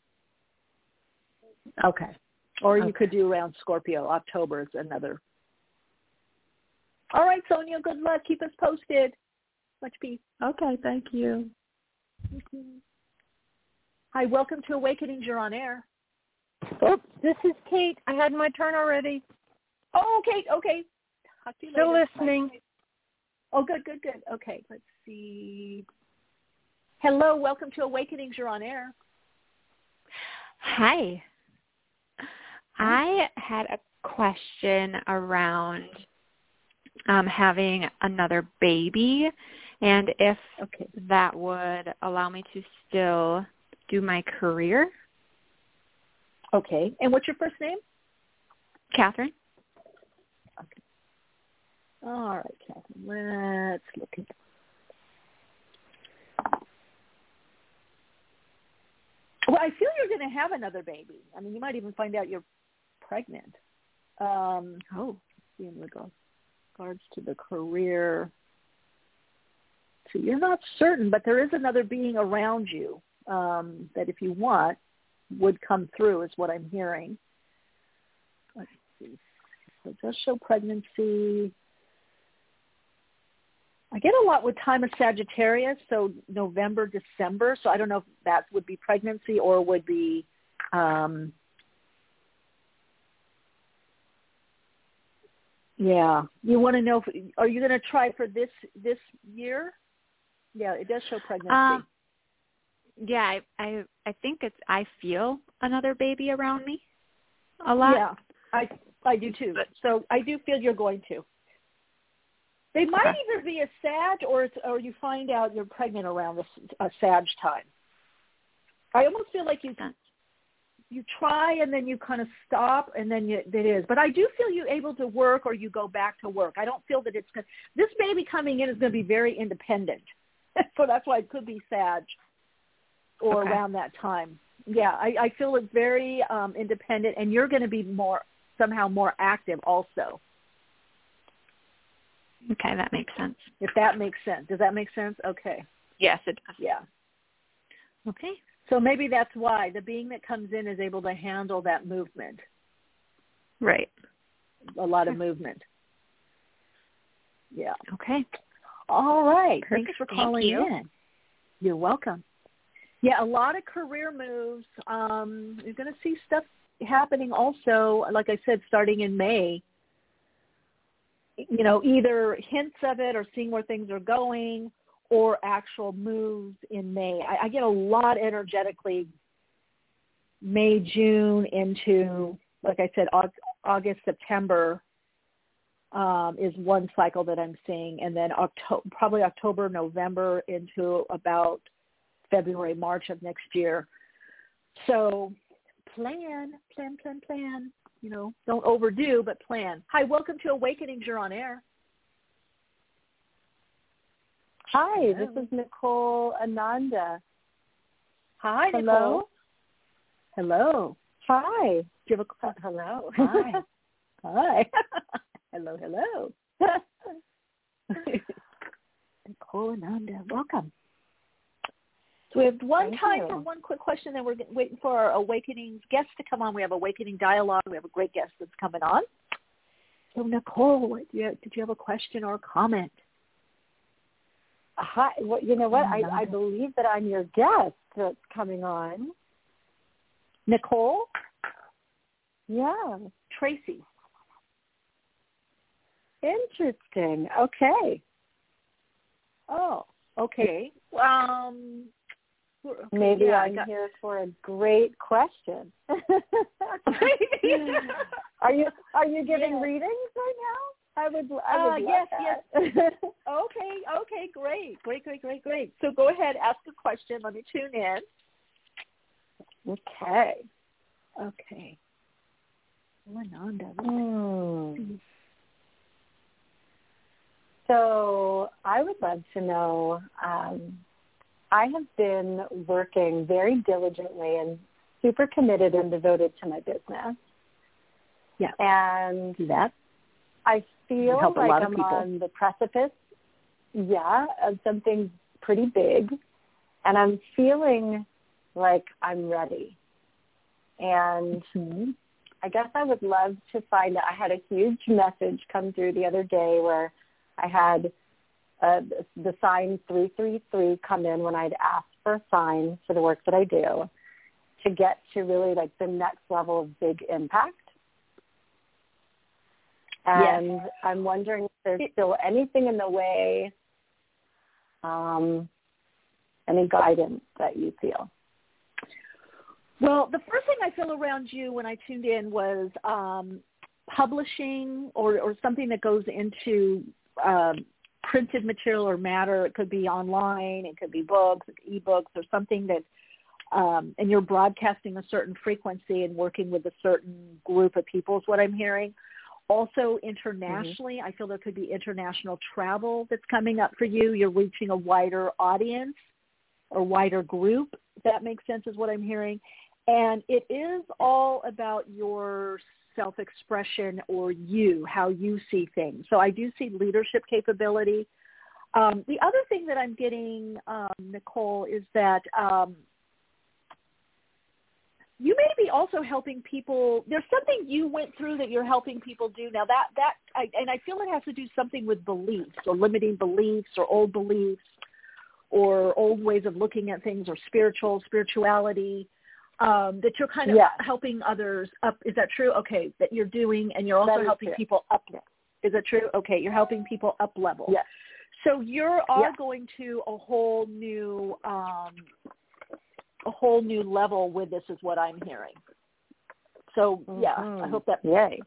Okay. Or you Okay. could do around Scorpio. October is another. All right, Sonia. Good luck. Keep us posted. Much peace. Okay. Thank you. Hi, welcome to Awakenings. You're on air. Oops, this is Kate. I had my turn already. Oh, okay, okay. Talk to you Still later. listening. Oh, good, good, good. Okay, let's see. Hello, welcome to Awakenings. You're on air. Hi. I had a question around um, having another baby and if Okay. that would allow me to still do my career. Okay. And what's your first name? Catherine? Okay. All right, Catherine. Let's look at Well, I feel you're going to have another baby. I mean, you might even find out you're pregnant. Um, oh, see in regard- regards to the career. So you're not certain, but there is another being around you um, that, if you want, would come through, is what I'm hearing. Let's see. So it does show pregnancy. I get a lot with time of Sagittarius, so November, December. So I don't know if that would be pregnancy or would be um Yeah. You want to know if are you going to try for this this year? Yeah, it does show pregnancy. Um, yeah, I, I I think it's I feel another baby around me a lot. Yeah. I I do too. So I do feel you're going to. They might okay. either be a Sag or it's, or you find out you're pregnant around a, a Sag time. I almost feel like you you try and then you kind of stop and then you, it is. But I do feel you able to work or you go back to work. I don't feel that it's going this baby coming in is going to be very independent. so that's why it could be Sag or okay. around that time. Yeah, I, I feel it's very um, independent and you're going to be more somehow more active also. Okay, that makes sense. If that makes sense. Does that make sense? Okay. Yes, it does. Yeah. Okay. So maybe that's why the being that comes in is able to handle that movement. Right. A lot of movement. Yeah. Okay. All right. Perfect. Thanks for calling Thank you. in. You're welcome. Yeah, a lot of career moves. Um, you're going to see stuff happening also, like I said, starting in May you know, either hints of it or seeing where things are going or actual moves in May. I, I get a lot energetically May, June into, like I said, August, September um, is one cycle that I'm seeing, and then October, probably October, November into about February, March of next year. So plan, plan, plan, plan you know, don't overdo, but plan. Hi, welcome to Awakenings. You're on air. Hi, Hello. this is Nicole Ananda. Hi, Hello. Nicole. Hello. Hi. Do you have a uh, hello? Hi. Hi. hello, hello. Nicole Ananda, welcome. So we have one Thank time you. for one quick question, then we're waiting for our Awakenings guests to come on. We have Awakening Dialogue. We have a great guest that's coming on. So Nicole, did you, did you have a question or a comment? Hi. Well, you know what? I, I believe that I'm your guest that's coming on. Nicole? Yeah. Tracee. Interesting. Okay. Oh, okay. Um, Maybe yeah, I'm got... here for a great question. are you are you giving yeah. readings right now? I would. I would uh, yes, that. yes. okay, okay, great, great, great, great, great. So go ahead, ask a question. Let me tune in. Okay. Okay. Ananda. Hmm. So I would love to know. Um, I have been working very diligently and super committed and devoted to my business. Yeah. And that I feel like I'm people. on the precipice, yeah, of something pretty big. And I'm feeling like I'm ready. And mm-hmm. I guess I would love to find out. I had a huge message come through the other day where I had uh, the sign 333 come in when I'd asked for a sign for the work that I do to get to really like the next level of big impact. And yes. I'm wondering if there's still anything in the way, um, any guidance that you feel. Well, the first thing I feel around you when I tuned in was um, publishing or, or something that goes into um, printed material or matter. It could be online. It could be books, ebooks, or something that, um, and you're broadcasting a certain frequency and working with a certain group of people is what I'm hearing. Also internationally, mm-hmm. I feel there could be international travel that's coming up for you. You're reaching a wider audience or wider group. If that makes sense is what I'm hearing. And it is all about your self-expression or you, how you see things. So I do see leadership capability. Um, the other thing that I'm getting, um, Nicole, is that um, you may be also helping people. There's something you went through that you're helping people do now. That that I, and I feel it has to do something with beliefs or limiting beliefs or old beliefs or old ways of looking at things or spiritual spirituality um, that you're kind of yeah. helping others up. Is that true? Okay, that you're doing, and you're also helping true. people up. Is that true? Okay, you're helping people up level. Yes. So you're all yeah. going to a whole new, um, a whole new level with this, is what I'm hearing. So yeah, mm-hmm. I hope that. Yay.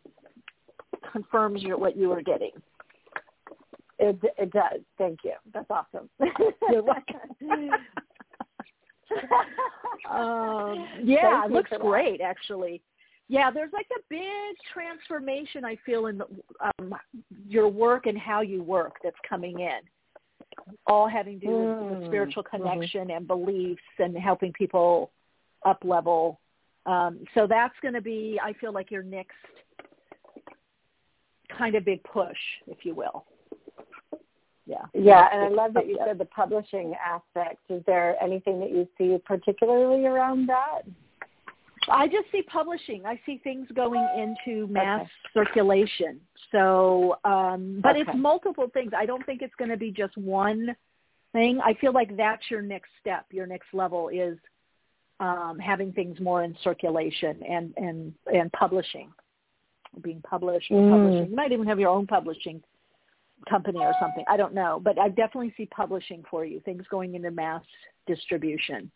confirms your, what you were getting. It it does. Thank you. That's awesome. You're welcome. um, yeah, it looks great actually. Yeah, there's like a big transformation I feel in the, um, your work and how you work that's coming in. All having to do mm. with the spiritual Mm-hmm. connection mm-hmm. and beliefs and helping people up level. Um, so that's going to be, I feel like your next kind of big push, if you will. Yeah. Yeah, and I love that you said the publishing aspect. Is there anything that you see particularly around that? I just see publishing. I see things going into mass okay. circulation. So, um, but okay. it's multiple things. I don't think it's going to be just one thing. I feel like that's your next step. Your next level is um, having things more in circulation and and and publishing, being published. Mm. Publishing. You might even have your own publishing company or something. I don't know, but I definitely see publishing for you. Things going into mass distribution.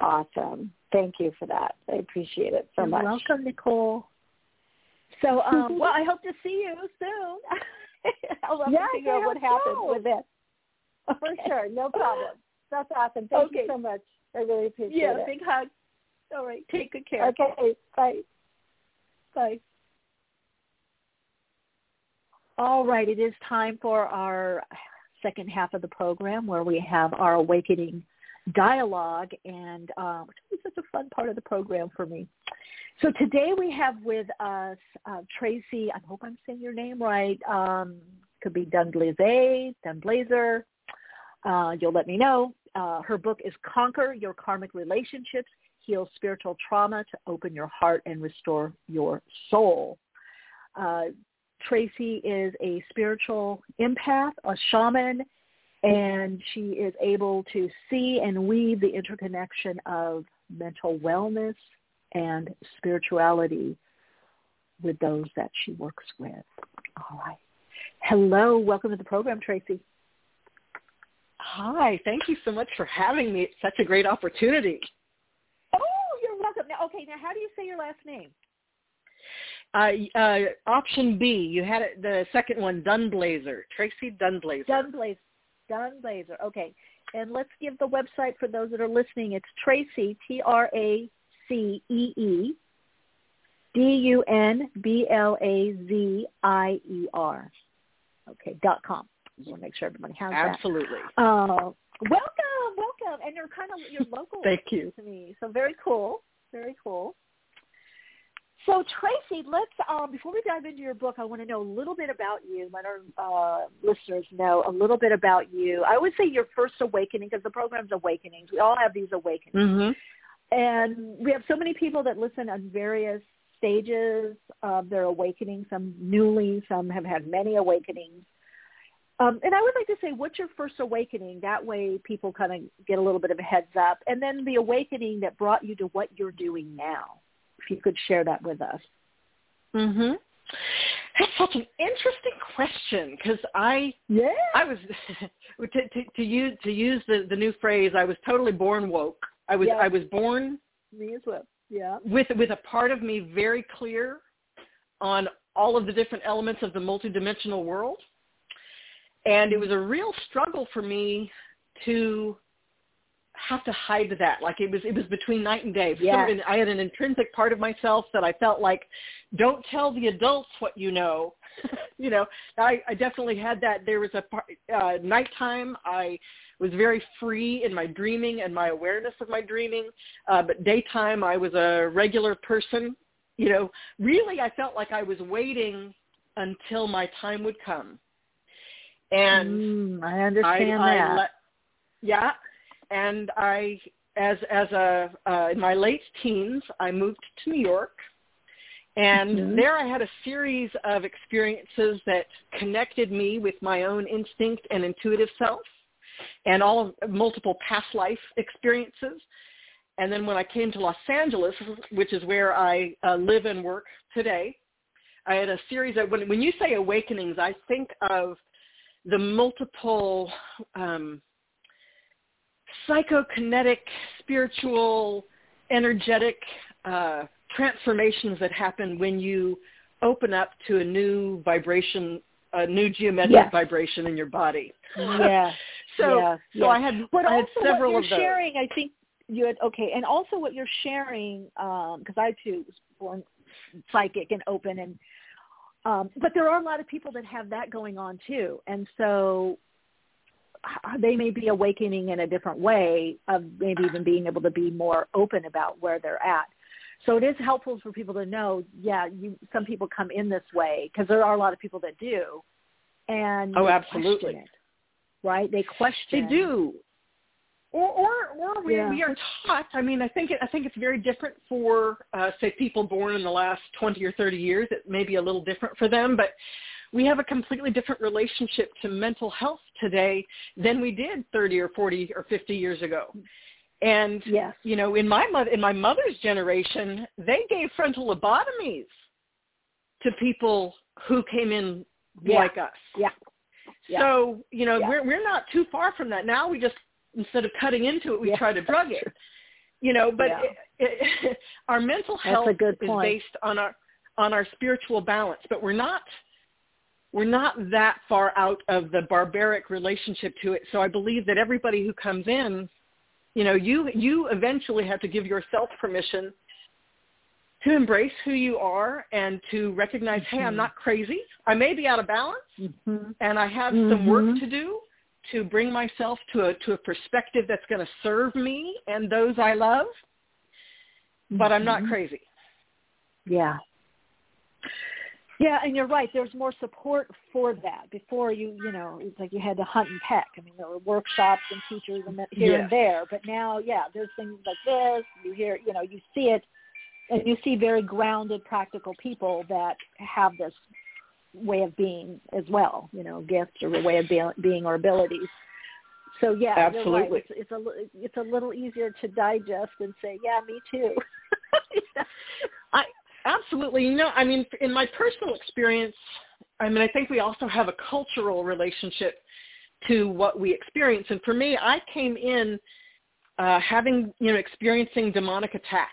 Awesome. Thank you for that. I appreciate it so You're much. Welcome, Nicole. So, um, well, I hope to see you soon. I'll love yes, to figure out what happens with it. For sure, no problem. That's awesome. Thank okay. you so much. I really appreciate yeah, it. Yeah, big hug. All right, take good care. Okay, bye. Bye. All right, it is time for our second half of the program where we have our awakening dialogue, and uh, which is such a fun part of the program for me. So today we have with us uh, Tracee. I hope I'm saying your name right. Um, could be Dunblaze, Dunblazier. Uh, you'll let me know. Uh, her book is Conquer Your Karmic Relationships, Heal Spiritual Trauma to Open Your Heart and Restore Your Soul. Uh, Tracee is a spiritual empath, a shaman, and she is able to see and weave the interconnection of mental wellness and spirituality with those that she works with. All right. Hello. Welcome to the program, Tracee. Hi. Thank you so much for having me. It's such a great opportunity. Oh, you're welcome. Now, okay, now how do you say your last name? Uh, uh, option B, you had it, the second one, Dunblazier, Tracee Dunblazier. Dunblazier. Dunblazier. Okay. And let's give the website for those that are listening. It's Tracee, T-R-A-C-E-E, D-U-N-B-L-A-Z-I-E-R. Okay, dot com. I want to make sure everybody has Absolutely. that. Uh, welcome, welcome. And you're kind of, you're local Thank you. to me. So very cool. Very cool. So Tracee, let's um, before we dive into your book, I want to know a little bit about you. Let our uh, listeners know a little bit about you. I would say your first awakening, because the program's awakenings. We all have these awakenings, mm-hmm. and we have so many people that listen on various stages of their awakening. Some newly, some have had many awakenings. Um, and I would like to say, what's your first awakening? That way, people kind of get a little bit of a heads up, and then the awakening that brought you to what you're doing now if you could share that with us. Mhm. That's such an interesting question because I yeah I was to, to, to use to use the the new phrase I was totally born woke. I was Yeah. I was born Me as well. Yeah. with with a part of me very clear on all of the different elements of the multidimensional world. And it was a real struggle for me to have to hide that. Like it was it was between night and day. Yeah. reason, I had an intrinsic part of myself that I felt like, don't tell the adults what you know. you know, I, I definitely had that. There was a part, uh, nighttime. I was very free in my dreaming and my awareness of my dreaming. Uh, but daytime, I was a regular person. You know, really, I felt like I was waiting until my time would come. And Mm, I understand I, that. I let, yeah, and I, as as a uh, in my late teens, I moved to New York, and Mhm. there I had a series of experiences that connected me with my own instinct and intuitive self, and all of multiple past life experiences. And then when I came to Los Angeles, which is where I uh, live and work today, I had a series of when when you say awakenings, I think of the multiple um, psychokinetic, spiritual, energetic uh, transformations that happen when you open up to a new vibration, a new geometric Yes. vibration in your body. Yeah. so yeah, so yeah. I had but I had also several what of those. sharing, I think you had okay, and also what you're sharing, because I too was born psychic and open, and um, but there are a lot of people that have that going on too, and so they may be awakening in a different way of maybe even being able to be more open about where they're at. So it is helpful for people to know, yeah, you, some people come in this way because there are a lot of people that do, and Oh, absolutely. it, right? They question. They do. Or, or, or we, Yeah. we are taught. I mean, I think it, I think it's very different for, uh, say, people born in the last twenty or thirty years. It may be a little different for them, but we have a completely different relationship to mental health today than we did thirty or forty or fifty years ago. And yes. you know, in my mother, in my mother's generation, they gave frontal lobotomies to people who came in Yeah. like us. Yeah. Yeah. So, you know, Yeah. we're we're not too far from that. Now we just instead of cutting into it, we try to drug it. You know, but it, it, our mental health is based on our on our spiritual balance, but we're not we're not that far out of the barbaric relationship to it. So I believe that everybody who comes in, you know, you you eventually have to give yourself permission to embrace who you are and to recognize, hey, I'm Mhm. not crazy. I may be out of balance Mm-hmm. and I have some work Mhm. to do to bring myself to a to a perspective that's going to serve me and those I love. But I'm not Mhm. crazy. Yeah. Yeah, and you're right. There's more support for that. Before you, you know, it's like you had to hunt and peck. I mean, there were workshops and teachers and here Yes. and there. But now, yeah, there's things like this. You hear, you know, you see it, and you see very grounded, practical people that have this way of being as well. You know, gifts or a way of being, being or abilities. So yeah, you're right. Absolutely. It's, it's a it's a little easier to digest and say, yeah, me too. I absolutely, you know, I mean, in my personal experience, I mean, I think we also have a cultural relationship to what we experience. And for me, I came in uh, having, you know, experiencing demonic attack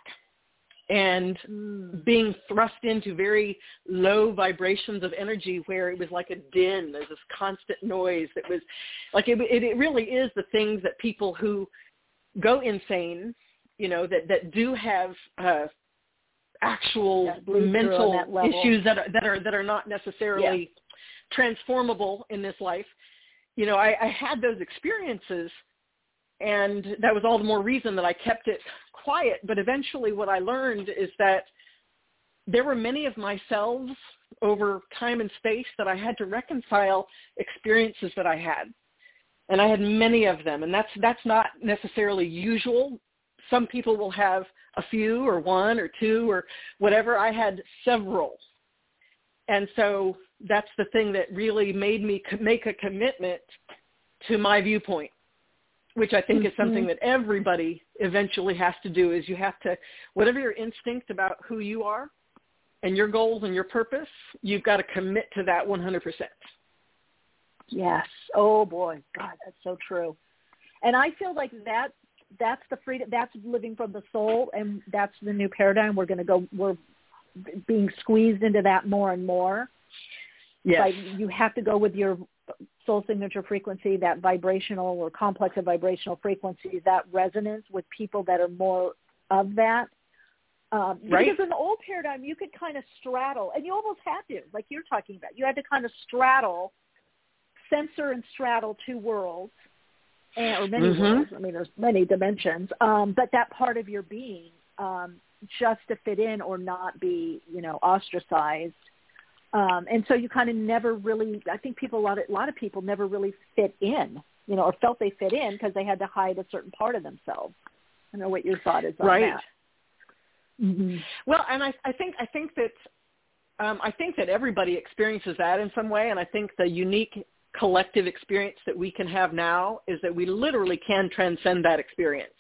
and Mm. being thrust into very low vibrations of energy where it was like a din. There's this constant noise that was like it, it, it really is the things that people who go insane, you know, that, that do have uh, actual That bleed through on mental that issues that are, that are that are not necessarily transformable in this life. You know, I, I had those experiences and that was all the more reason that I kept it quiet. But eventually what I learned is that there were many of myself over time and space that I had to reconcile experiences that I had. And I had many of them. And that's that's not necessarily usual. Some people will have a few or one or two or whatever. I had several. And so that's the thing that really made me make a commitment to my viewpoint, which I think is mm-hmm. something that everybody eventually has to do is you have to, whatever your instinct about who you are and your goals and your purpose, you've got to commit to that 100%. Yes. Oh boy, God, that's so true. And I feel like that that's the freedom that's living from the soul and that's the new paradigm we're going to go we're being squeezed into that more and more. Yes. Like you have to go with your soul signature frequency, that vibrational or complex of vibrational frequencies, that resonance with people that are more of that. Um, Right. Because in the old paradigm, you could kind of straddle, and you almost had to, like you're talking about. You had to kind of straddle, censor and straddle two worlds, and, or many Mhm. worlds. I mean, there's many dimensions. Um, but that part of your being, um, just to fit in or not be, you know, ostracized. Um, and so you kind of never really. I think people a lot of a lot of people never really fit in, you know, or felt they fit in because they had to hide a certain part of themselves. I don't know what your thought is on Right. that. Mm-hmm. Well, and I, I think I think that um, I think that everybody experiences that in some way, and I think the unique collective experience that we can have now is that we literally can transcend that experience.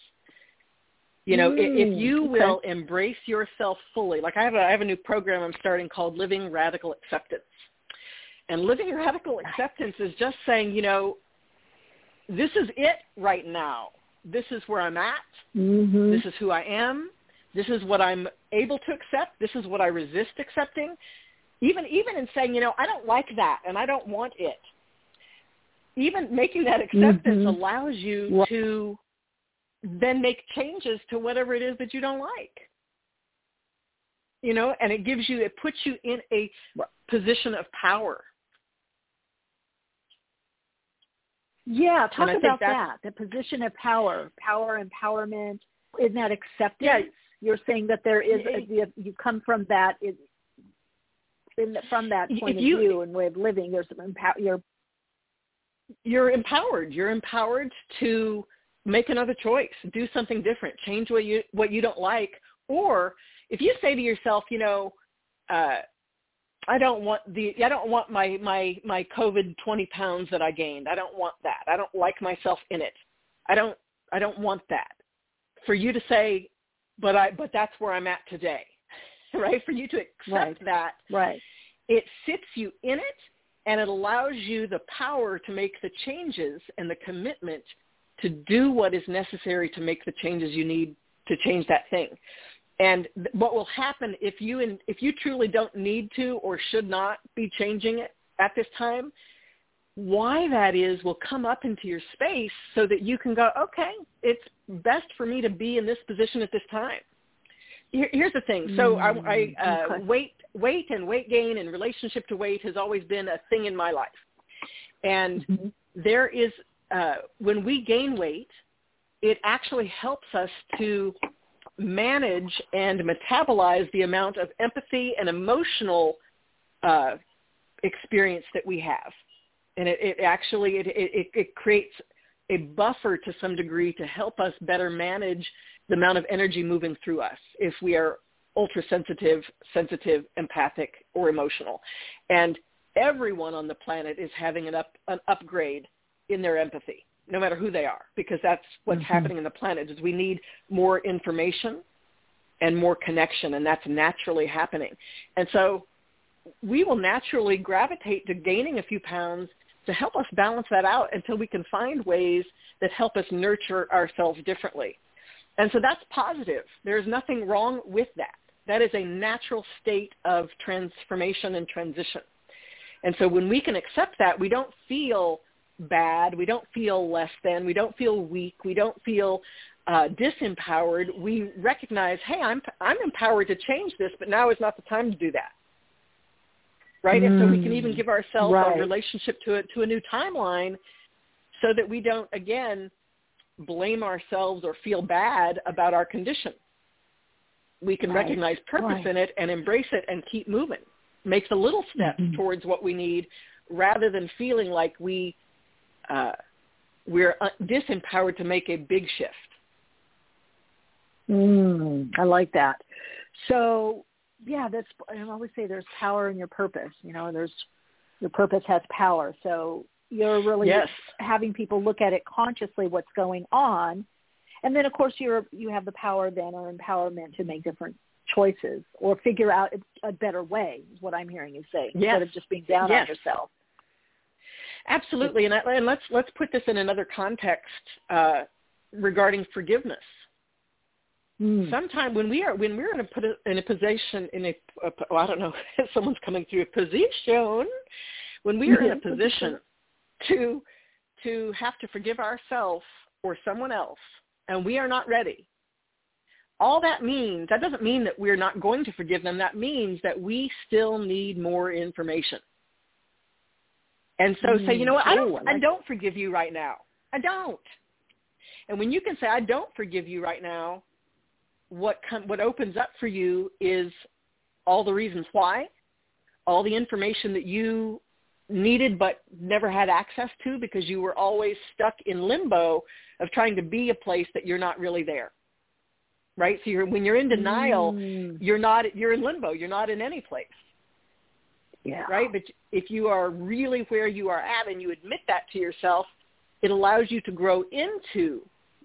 You know, i if Mm, you okay. will embrace yourself fully, like I have a I have a new program I'm starting called Living Radical Acceptance, and living radical acceptance is just saying, you know, this is it right now. This is where I'm at. Mm-hmm. This is who I am. This is what I'm able to accept. This is what I resist accepting. even even in saying, you know, I don't like that and I don't want it. Even making that acceptance Mhm. allows you Right. to then make changes to whatever it is that you don't like. You know, and it gives you it puts you in a position of power. Yeah, talk And I think about that. The position of power, power empowerment. In that acceptance, Yeah. you're saying that there is, a, you come from that in, in from that point of view and way of living. There's empower. You're you're empowered. You're empowered to make another choice, do something different, change what you what you don't like, or if you say to yourself, you know, uh, I don't want the I don't want my my my COVID twenty pounds that I gained. I don't want that. I don't like myself in it. I don't I don't want that. For you to say, but I but that's where I'm at today, right? For you to accept Right. that right. it sits you in it and it allows you the power to make the changes and the commitment to do what is necessary to make the changes you need to change that thing. And th- what will happen if you in, if you truly don't need to or should not be changing it at this time, why that is will come up into your space so that you can go, okay, it's best for me to be in this position at this time. Here, here's the thing. So I, I uh, okay. weight, weight and weight gain and relationship to weight has always been a thing in my life. And there is, uh, when we gain weight, it actually helps us to manage and metabolize the amount of empathy and emotional uh, experience that we have. And it, it actually, it, it, it creates a buffer to some degree to help us better manage the amount of energy moving through us if we are ultra sensitive, sensitive, empathic, or emotional. And everyone on the planet is having an up an upgrade in their empathy, no matter who they are, because that's what's Mhm. happening in the planet is we need more information and more connection, and that's naturally happening. And so we will naturally gravitate to gaining a few pounds to help us balance that out until we can find ways that help us nurture ourselves differently. And so that's positive. There's nothing wrong with that. That is a natural state of transformation and transition. And so when we can accept that, we don't feel bad. We don't feel less than. We don't feel weak. We don't feel uh, disempowered. We recognize, hey, I'm I'm empowered to change this, but now is not the time to do that. Right? And so we can even give ourselves Right. a relationship to it to a new timeline, so that we don't again blame ourselves or feel bad about our condition. We can Right. recognize purpose Right. in it and embrace it and keep moving. Make the little steps Mhm. towards what we need rather than feeling like we uh, we're uh, disempowered to make a big shift. Mm, I like that. So, yeah, that's. I always say there's power in your purpose. You know, there's your purpose has power. So you're really Yes. having people look at it consciously, what's going on, and then of course you're you have the power then or empowerment to make different choices or figure out a, better way. Is what I'm hearing you say Yes. instead of just being down Yes. on yourself. Absolutely, and, I, and let's let's put this in another context uh, regarding forgiveness. Mm. Sometime when we are when we're in a put- in a position in a, a well, I don't know if someone's coming through a position when we are in a position to to have to forgive ourselves or someone else and we are not ready. All that means that doesn't mean that we're not going to forgive them. That means that we still need more information. And so say you know what? I don't Mm. Oh, I i don't forgive you right now. I don't. And when you can say i don't forgive you right now what com- what opens up for you is all the reasons why all the information that you needed but never had access to because you were always stuck in limbo of trying to be a place that you're not really there right so you're when you're in denial Mm. you're not you're in limbo you're not in any place Yeah. right but if you are really where you are at and you admit that to yourself it allows you to grow into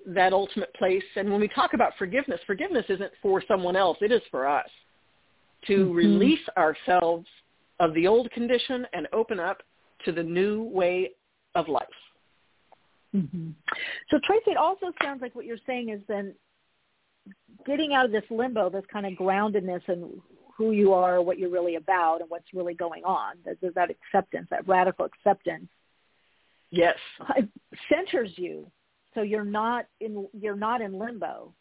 that ultimate place and when we talk about forgiveness forgiveness isn't for someone else it is for us to Mhm. release ourselves of the old condition and open up to the new way of life hmm So Tracee, it also sounds like what you're saying is then getting out of this limbo, this kind of groundedness and who you are, what you're really about, and what's really going on. There's that acceptance, that radical acceptance. Yes, centers you, so you're not in you're not in limbo.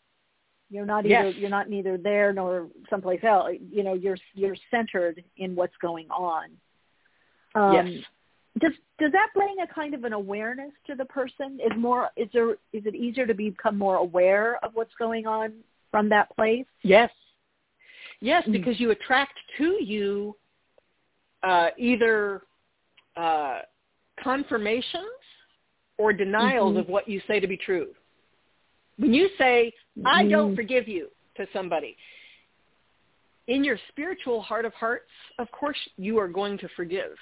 You're not either yes. you're not neither there nor someplace else. You know, you're you're centered in what's going on. Um, yes. Does does that bring a kind of an awareness to the person? Is more is there is it easier to become more aware of what's going on from that place? Yes. Yes, Mm-hmm. because you attract to you uh, either uh, confirmations or denials Mhm. of what you say to be true. When you say, I don't Mhm. forgive you to somebody, in your spiritual heart of hearts, of course you are going to forgive,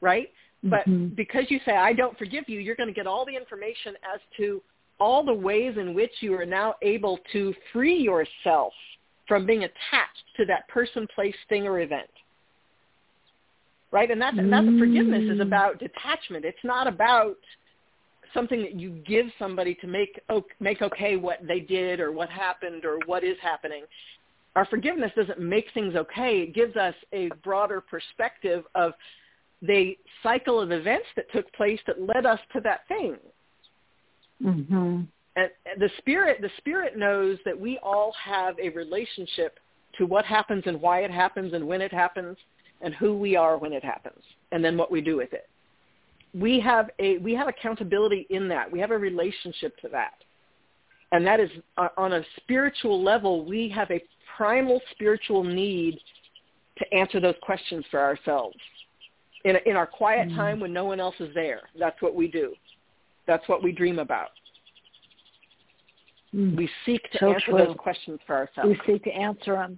right? But Mhm. because you say, I don't forgive you, you're going to get all the information as to all the ways in which you are now able to free yourself from being attached to that person, place, thing, or event. Right? And that's, and that's forgiveness is Mm. about detachment. It's not about something that you give somebody to make make okay what they did or what happened or what is happening. Our forgiveness doesn't make things okay. It gives us a broader perspective of the cycle of events that took place that led us to that thing. Mm-hmm. And the spirit the spirit knows that we all have a relationship to what happens and why it happens and when it happens and who we are when it happens and then what we do with it. We have a we have accountability in that. We have a relationship to that. And that is uh, on a spiritual level, we have a primal spiritual need to answer those questions for ourselves. In in our quiet Mm. time when no one else is there. That's what we do. That's what we dream about. We seek to So answer true. those questions for ourselves. We seek to answer them.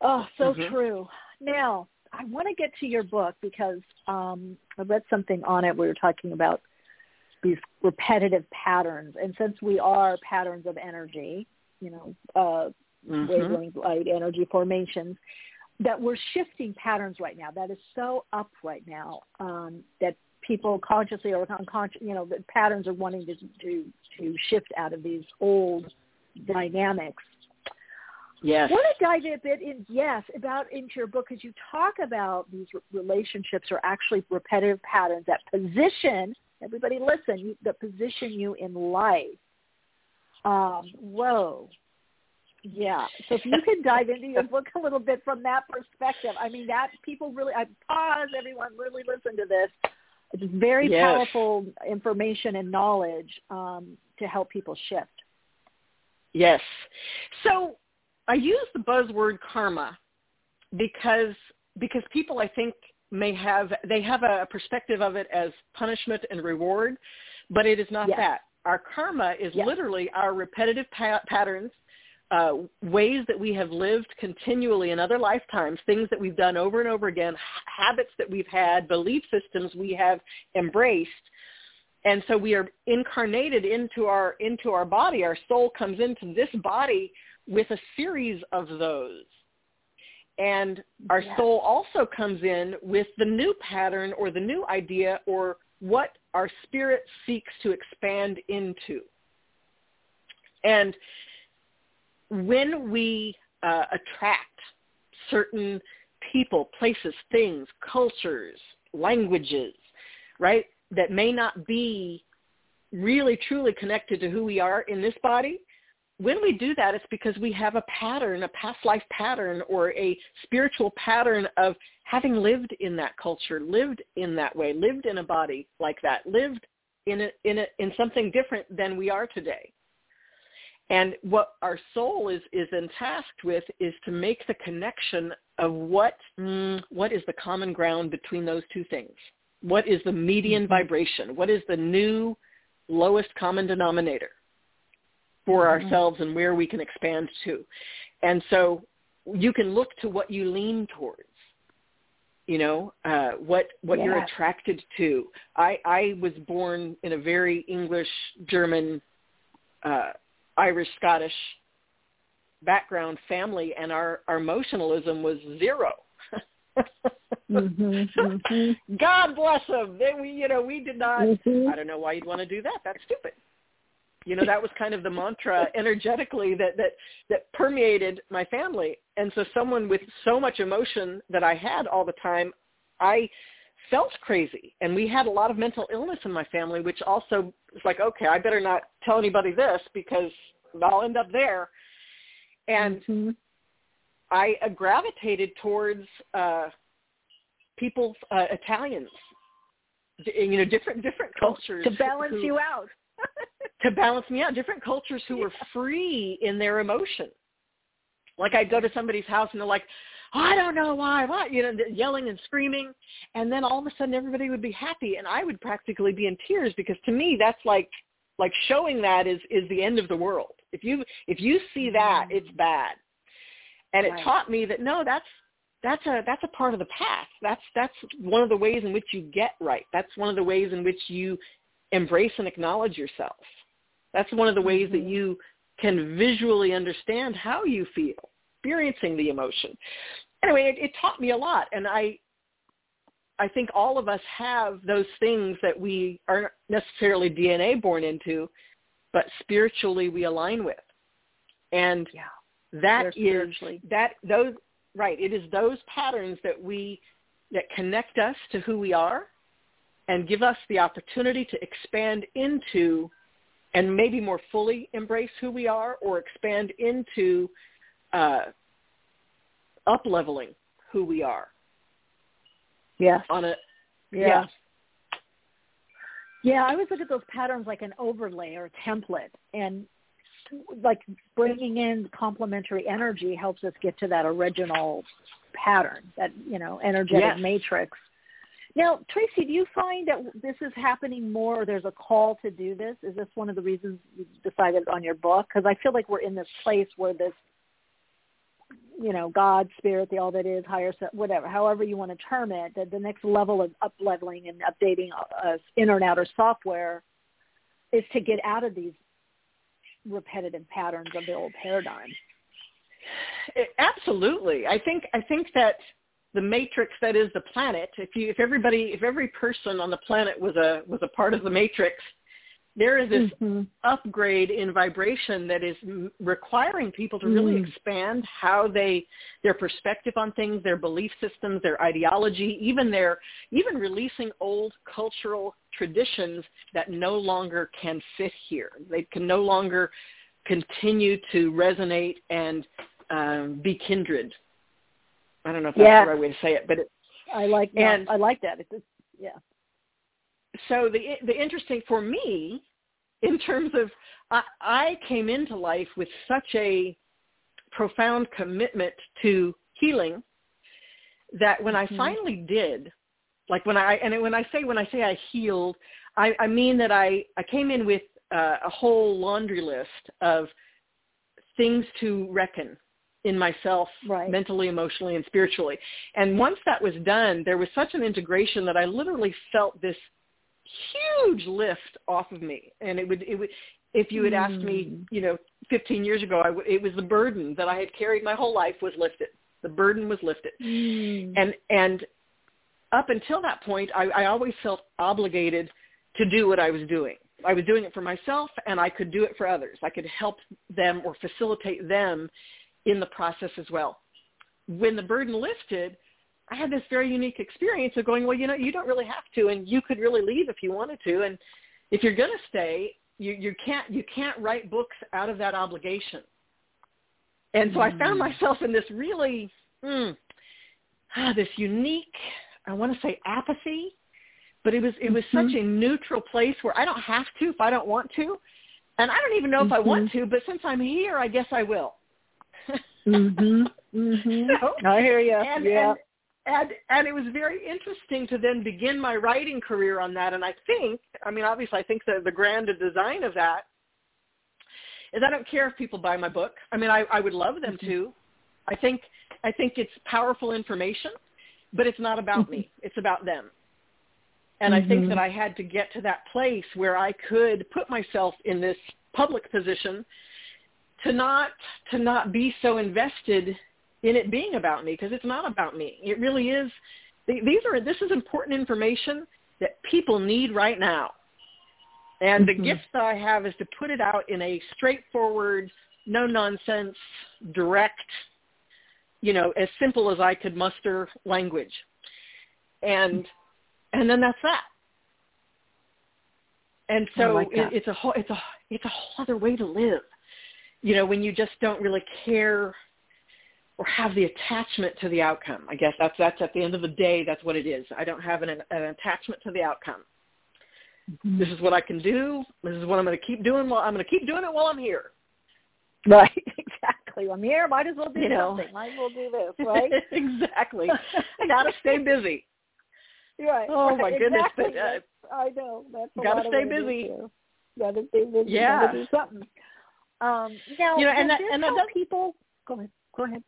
Oh, so Mhm. true. Now, I want to get to your book because um, I read something on it. We were talking about these repetitive patterns, and since we are patterns of energy, you know, uh, Mhm. wavelength light energy formations, that we're shifting patterns right now. That is so up right now um, that people consciously or unconsciously, you know, the patterns are wanting to to to shift out of these old dynamics. Yes. I want to dive a bit in, yes, about into your book because you talk about these relationships are actually repetitive patterns that position everybody. Listen, you, that position you in life. Um, whoa, yeah. So if you could dive into your book a little bit from that perspective, I mean that people really. I pause, everyone, really listen to this. It's very Yes. powerful information and knowledge um, to help people shift. Yes. So I use the buzzword karma because because people I think may have they have a perspective of it as punishment and reward, but it is not Yes. that. Our karma is Yes. literally our repetitive pa- patterns, uh, ways that we have lived continually in other lifetimes, things that we've done over and over again, habits that we've had, belief systems we have embraced, and so we are incarnated into our into our body. Our soul comes into this body with a series of those. And our Yes. soul also comes in with the new pattern or the new idea or what our spirit seeks to expand into. And when we uh, attract certain people, places, things, cultures, languages, right, that may not be really truly connected to who we are in this body, when we do that, it's because we have a pattern, a past life pattern or a spiritual pattern of having lived in that culture, lived in that way, lived in a body like that, lived in a, in a, in something different than we are today. And what our soul is is then tasked with is to make the connection of what mm, what is the common ground between those two things. What is the median vibration? What is the new lowest common denominator for Mhm. ourselves and where we can expand to? And so you can look to what you lean towards. You know uh, what what you're attracted to. I I was born in a very English German uh, Irish Scottish background family, and our our emotionalism was 0 Mhm, mhm. God bless them. They we you know we did not. Mhm. I don't know why you'd want to do that. That's stupid. You know, that was kind of the mantra energetically that that that permeated my family. And so someone with so much emotion that I had all the time, I felt crazy. And we had a lot of mental illness in my family, which also was like, okay, I better not tell anybody this because I'll end up there. And mm-hmm. I uh, gravitated towards uh people, uh, Italians, you know, different different cultures to balance who, you out. to balance me out, different cultures who were free in their emotion. Like I'd go to somebody's house and they're like, oh, I don't know why, what, you know, yelling and screaming, and then all of a sudden everybody would be happy, and I would practically be in tears because to me that's like, like showing that is is the end of the world. If you if you see that, mm-hmm. it's bad, and it Right. taught me that no, that's that's a that's a part of the path. That's that's one of the ways in which you get right. That's one of the ways in which you embrace and acknowledge yourself. That's one of the ways that mm-hmm. you can visually understand how you feel, experiencing the emotion. Anyway, it, it taught me a lot, and I I think all of us have those things that we aren't necessarily DNA born into, but spiritually we align with. And that They're is that those right. It is those patterns that we that connect us to who we are and give us the opportunity to expand into and maybe more fully embrace who we are or expand into uh, up leveling who we are Yes. on a Yeah. yes. Yeah, I always look at those patterns like an overlay or a template, and like bringing in complementary energy helps us get to that original pattern, that you know energetic Yes. matrix. Now, Tracee, do you find that this is happening more? Or there's a call to do this. Is this one of the reasons you decided on your book? Because I feel like we're in this place where this, you know, God, spirit, the all that is, higher, whatever, however you want to term it, that the next level of up leveling and updating uh, inner and outer software is to get out of these repetitive patterns of the old paradigm. It- absolutely. I think I think that the matrix that is the planet, if you if everybody if every person on the planet was a was a part of the matrix, there is this Mm-hmm. upgrade in vibration that is m- requiring people to really Mm. expand how they their perspective on things, their belief systems, their ideology, even their even releasing old cultural traditions that no longer can fit here. They can no longer continue to resonate and um, be kindred. I don't know if that's Yeah. the right way to say it, but it, I like that. And- I like that. It's, yeah. so the the interesting for me in terms of I, I came into life with such a profound commitment to healing that when I Mhm. finally did, like when I and when I say when I say I healed, I, I mean that I I came in with uh, a whole laundry list of things to reckon in myself Right. mentally, emotionally, and spiritually. And once that was done, there was such an integration that I literally felt this huge lift off of me. And it would, it would, if you had asked me, you know, 15 years ago, I w- it was the burden that I had carried my whole life was lifted. The burden was lifted. Mm. And, and up until that point, I, I always felt obligated to do what I was doing. I was doing it for myself and I could do it for others. I could help them or facilitate them in the process as well. When the burden lifted, I had this very unique experience of going, well, you know, you don't really have to, and you could really leave if you wanted to, and if you're going to stay, you, you can't you can't write books out of that obligation. And so I found myself in this really mm, ah, this unique, I want to say apathy, but it was it was such a neutral place where I don't have to if I don't want to, and I don't even know if I want to, but since I'm here, I guess I will. Mhm. Mhm. So- I hear you. and, yeah. and and and it was very interesting to then begin my writing career on that. And I think, I mean, obviously, I think the the grand design of that is I don't care if people buy my book. I mean, I I would love them to. I think I think it's powerful information, but it's not about me. It's about them. And I think Mhm. that I had to get to that place where I could put myself in this public position to not to not be so invested in it being about me because it's not about me. It really is. These are this is important information that people need right now, And Mm-hmm. the gift that I have is to put it out in a straightforward, no nonsense, direct, you know, as simple as I could muster language. And and then that's that. And so like it, it's a whole it's a it's a whole other way to live. You know, when you just don't really care or have the attachment to the outcome. I guess that's that's at the end of the day that's what it is. I don't have an, an attachment to the outcome. This is what I can do. This is what I'm going to keep doing. While I'm going to keep doing it while I'm here. Right, exactly. I'm here. Might as well do You know. something. Might as well do this, right? exactly. I got to stay busy. right. Oh, my right, goodness, Exactly. but, uh, I know. That's gotta lot stay busy. here. Gotta stay busy. Yeah. Gotta do something. Um, now, You know, and that- and that does- people? Go ahead. Go ahead.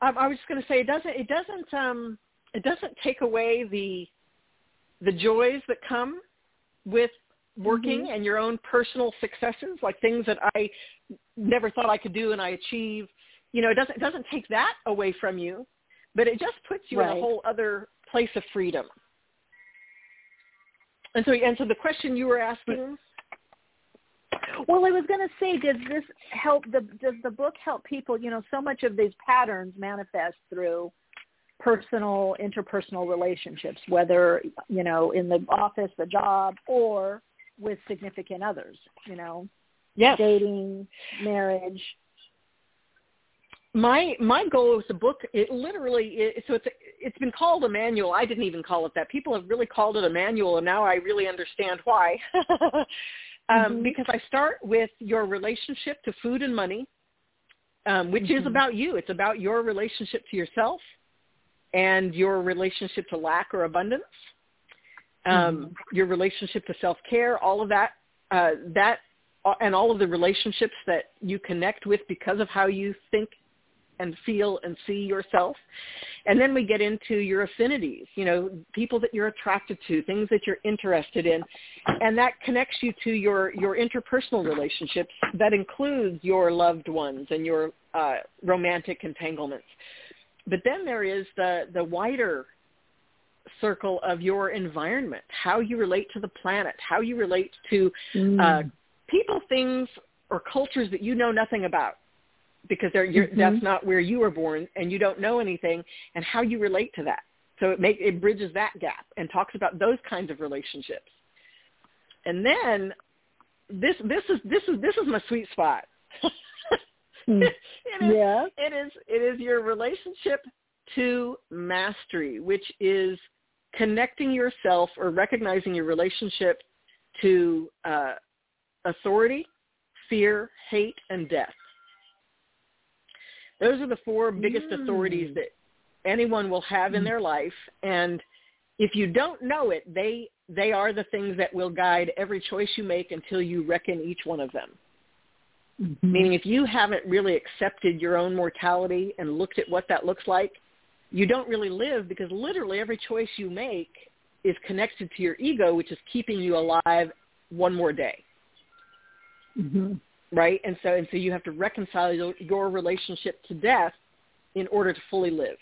Um, I was just going to say it doesn't it doesn't um it doesn't take away the the joys that come with working Mhm. and your own personal successes, like things that I never thought I could do and I achieve. You know, it doesn't it doesn't take that away from you, but it just puts you in a whole other place of freedom. And so and so the question you were asking Well, I was going to say, does this help? The does the book help people? You know, so much of these patterns manifest through personal, interpersonal relationships, whether you know in the office, the job, or with significant others. You know, yes. dating, marriage. my my goal with the book it literally it, so it's it's been called a manual i didn't even call it that people have really called it a manual and now i really understand why um, Mhm. because i start with your relationship to food and money um, which is Mhm. about you it's about your relationship to yourself and your relationship to lack or abundance um, your relationship to self care all of that uh, that uh, and all of the relationships that you connect with because of how you think and feel and see yourself. And then we get into your affinities, you know, people that you're attracted to, things that you're interested in. And that connects you to your, your interpersonal relationships. That includes your loved ones and your uh, romantic entanglements. But then there is the, the wider circle of your environment, how you relate to the planet, how you relate to uh, people, things, or cultures that you know nothing about because Mhm. that's not where you were born and you don't know anything and how you relate to that. So it make, it bridges that gap and talks about those kinds of relationships. And then this this is this is this is my sweet spot. it is, Yeah. it is it is your relationship to mastery, which is connecting yourself or recognizing your relationship to uh, authority, fear, hate, and death. Those are the four biggest authorities hmm. that anyone will have in hmm. their life, and if you don't know it, they they are the things that will guide every choice you make until you reckon each one of them. Mm-hmm. Meaning, if you haven't really accepted your own mortality and looked at what that looks like, you don't really live because literally every choice you make is connected to your ego, which is keeping you alive one more day, Mm-hmm. Right? And so, and so you have to reconcile your, your relationship to death in order to fully live.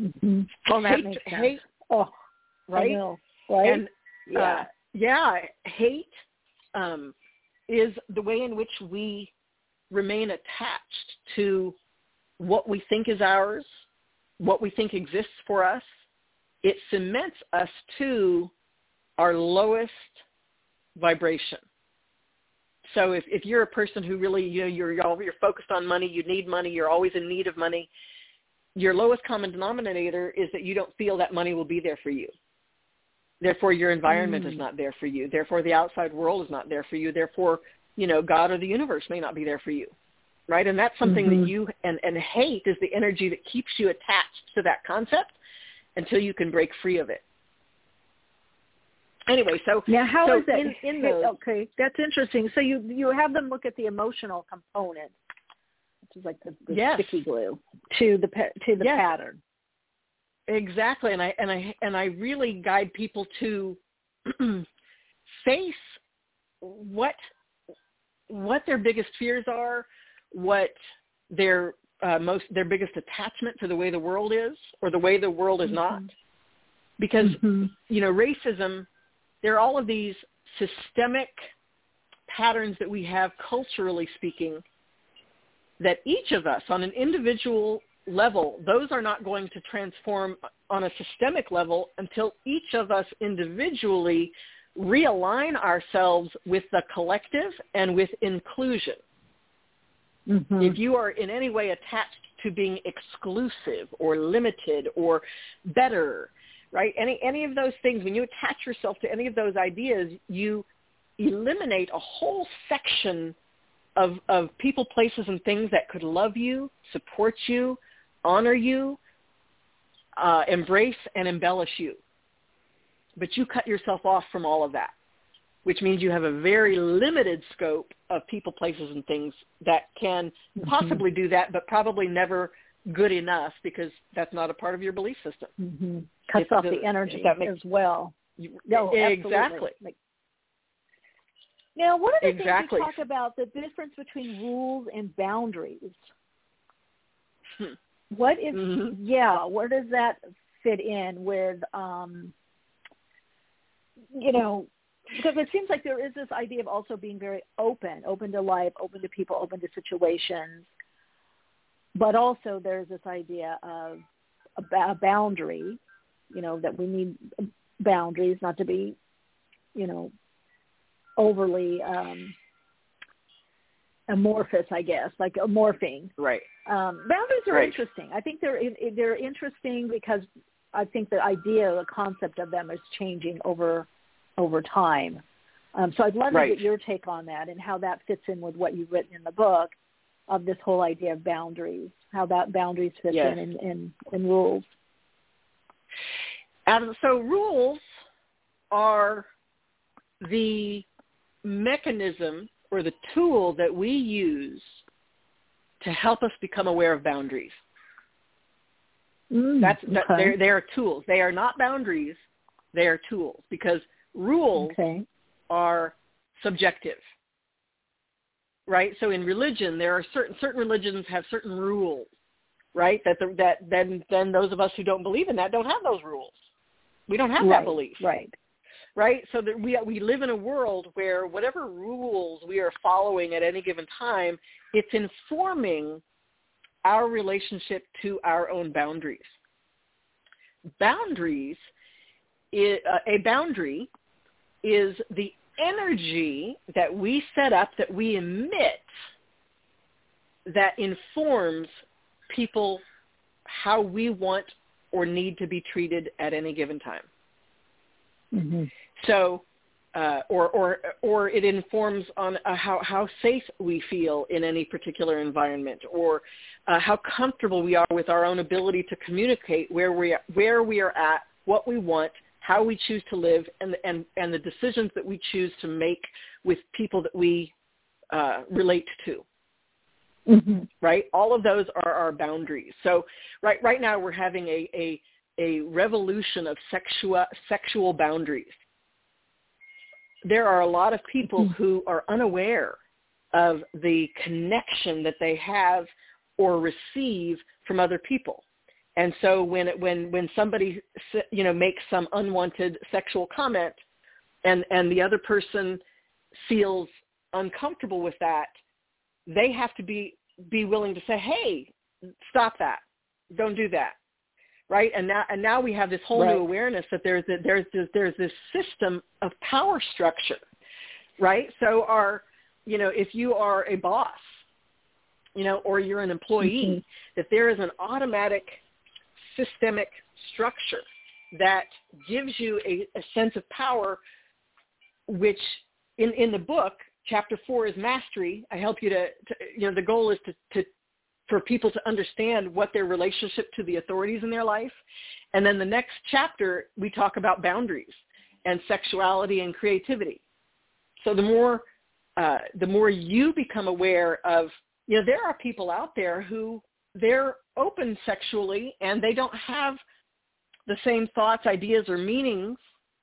Mm-hmm. Oh, that hate, makes sense. hate, Oh, right? Know. Right? And yeah. uh, yeah, hate um, is the way in which we remain attached to what we think is ours, what we think exists for us. It cements us to our lowest vibration. So if, if you're a person who really, you know, you're, you're focused on money, you need money, you're always in need of money, your lowest common denominator is that you don't feel that money will be there for you. Therefore, your environment is Mm. not there for you. Therefore, the outside world is not there for you. Therefore, you know, God or the universe may not be there for you. Right? And that's something Mhm. that you, and, and hate is the energy that keeps you attached to that concept until you can break free of it. Anyway, so Now, how so is that? in, in those, okay, that's interesting. So you you have them look at the emotional component, which is like the, the Yes. sticky glue to the to the Yes. pattern. Exactly, and I and I and I really guide people to face what what their biggest fears are, what their uh, most their biggest attachment to the way the world is or the way the world is not, because Mhm. you know racism. There are all of these systemic patterns that we have culturally speaking that each of us on an individual level, those are not going to transform on a systemic level until each of us individually realign ourselves with the collective and with inclusion. Mm-hmm. If you are in any way attached to being exclusive or limited or better, right? Any any of those things, when you attach yourself to any of those ideas, you eliminate a whole section of of people, places, and things that could love you, support you, honor you, uh, embrace and embellish you. But you cut yourself off from all of that, which means you have a very limited scope of people, places, and things that can Mm-hmm. possibly do that, but probably never good enough because that's not a part of your belief system. Mm-hmm. Cuts If off the- the energy that makes- as well. You- No, exactly. absolutely. Now, one of the Exactly. things you talk about the difference between rules and boundaries. Hmm. What is Mhm. yeah? Where does that fit in with um, you know? Because it seems like there is this idea of also being very open, open to life, open to people, open to situations, but also there's this idea of a, a boundary. You know that we need boundaries, not to be, you know, overly um, amorphous, I guess, like morphing. Right. Um, boundaries are Right. interesting. I think they're they're interesting because I think the idea, the concept of them is changing over over time. Um, so I'd love Right. to get your take on that and how that fits in with what you've written in the book of this whole idea of boundaries, how that boundaries fit Yes. in in, in in rules. And so rules are the mechanism or the tool that we use to help us become aware of boundaries. Mm, That's that, okay. they're, they are tools. They are not boundaries. They are tools because rules okay. are subjective. Right? So in religion, there are certain certain religions have certain rules, right? That the, that then then those of us who don't believe in that don't have those rules. We don't have right, that belief. Right. Right? So that we we live in a world where whatever rules we are following at any given time, it's informing our relationship to our own boundaries. Boundaries, uh, a boundary is the energy that we set up, that we emit, that informs people how we want or need to be treated at any given time. Mm-hmm. So, uh, or or or it informs on uh, how how safe we feel in any particular environment, or uh, how comfortable we are with our own ability to communicate where we are, where we are at, what we want, how we choose to live, and and and the decisions that we choose to make with people that we uh, relate to Mm-hmm. right? All of those are our boundaries. So right right now we're having a a, a revolution of sexual sexual boundaries. There are a lot of people who are unaware of the connection that they have or receive from other people. And so when it, when when somebody you know makes some unwanted sexual comment and and the other person feels uncomfortable with that, they have to be be willing to say, "Hey, stop that. Don't do that." Right? And now and now we have this whole Right. new awareness that there's a, there's this, there's this system of power structure. Right? So our you know, if you are a boss, you know, or you're an employee, mm-hmm. that there is an automatic systemic structure that gives you a, a sense of power which in, in the book chapter four is mastery. I help you to, to you know, the goal is to, to, for people to understand what their relationship to the authorities in their life. And then the next chapter, we talk about boundaries and sexuality and creativity. So the more, uh, the more you become aware of, you know, there are people out there who they're open sexually and they don't have the same thoughts, ideas, or meanings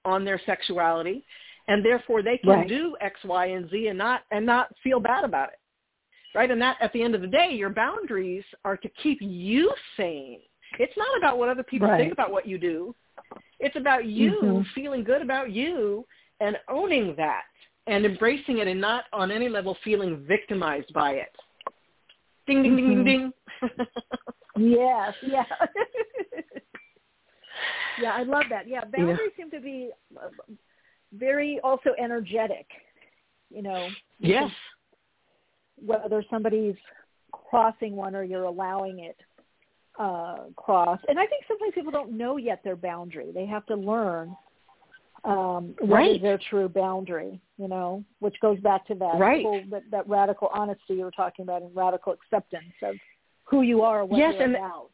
on their sexuality and therefore they can Right. do X, Y, and Z and not and not feel bad about it, right? And that at the end of the day, your boundaries are to keep you sane. It's not about what other people Right. think about what you do. It's about you Mhm. feeling good about you and owning that and embracing it and not on any level feeling victimized by it. Ding, ding, ding, Mm-hmm. ding, ding. yes, yeah. yeah, I love that. Yeah, boundaries seem to be uh, very also energetic, you know. Yes. Whether somebody's crossing one or you're allowing it uh cross. And I think sometimes people don't know yet their boundary. They have to learn um Right. their true boundary, you know, which goes back to that Right. whole, that, that radical honesty you were talking about and radical acceptance of who you are, what Yes, you're and- about.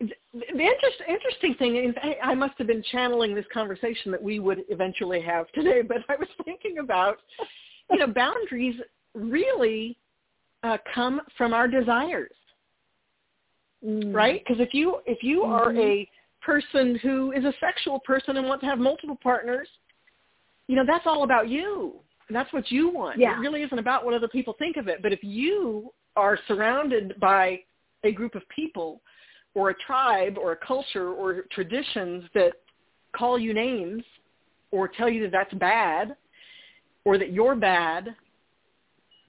the the interest, interesting thing is I, I must have been channeling this conversation that we would eventually have today, but I was thinking about, you know, boundaries really uh, come from our desires, Mm. right? Because if you if you are Mhm. a person who is a sexual person and wants to have multiple partners, you know, that's all about you. That's what you want. Yeah. It really isn't about what other people think of it. But if you are surrounded by a group of people or a tribe or a culture or traditions that call you names or tell you that that's bad or that you're bad,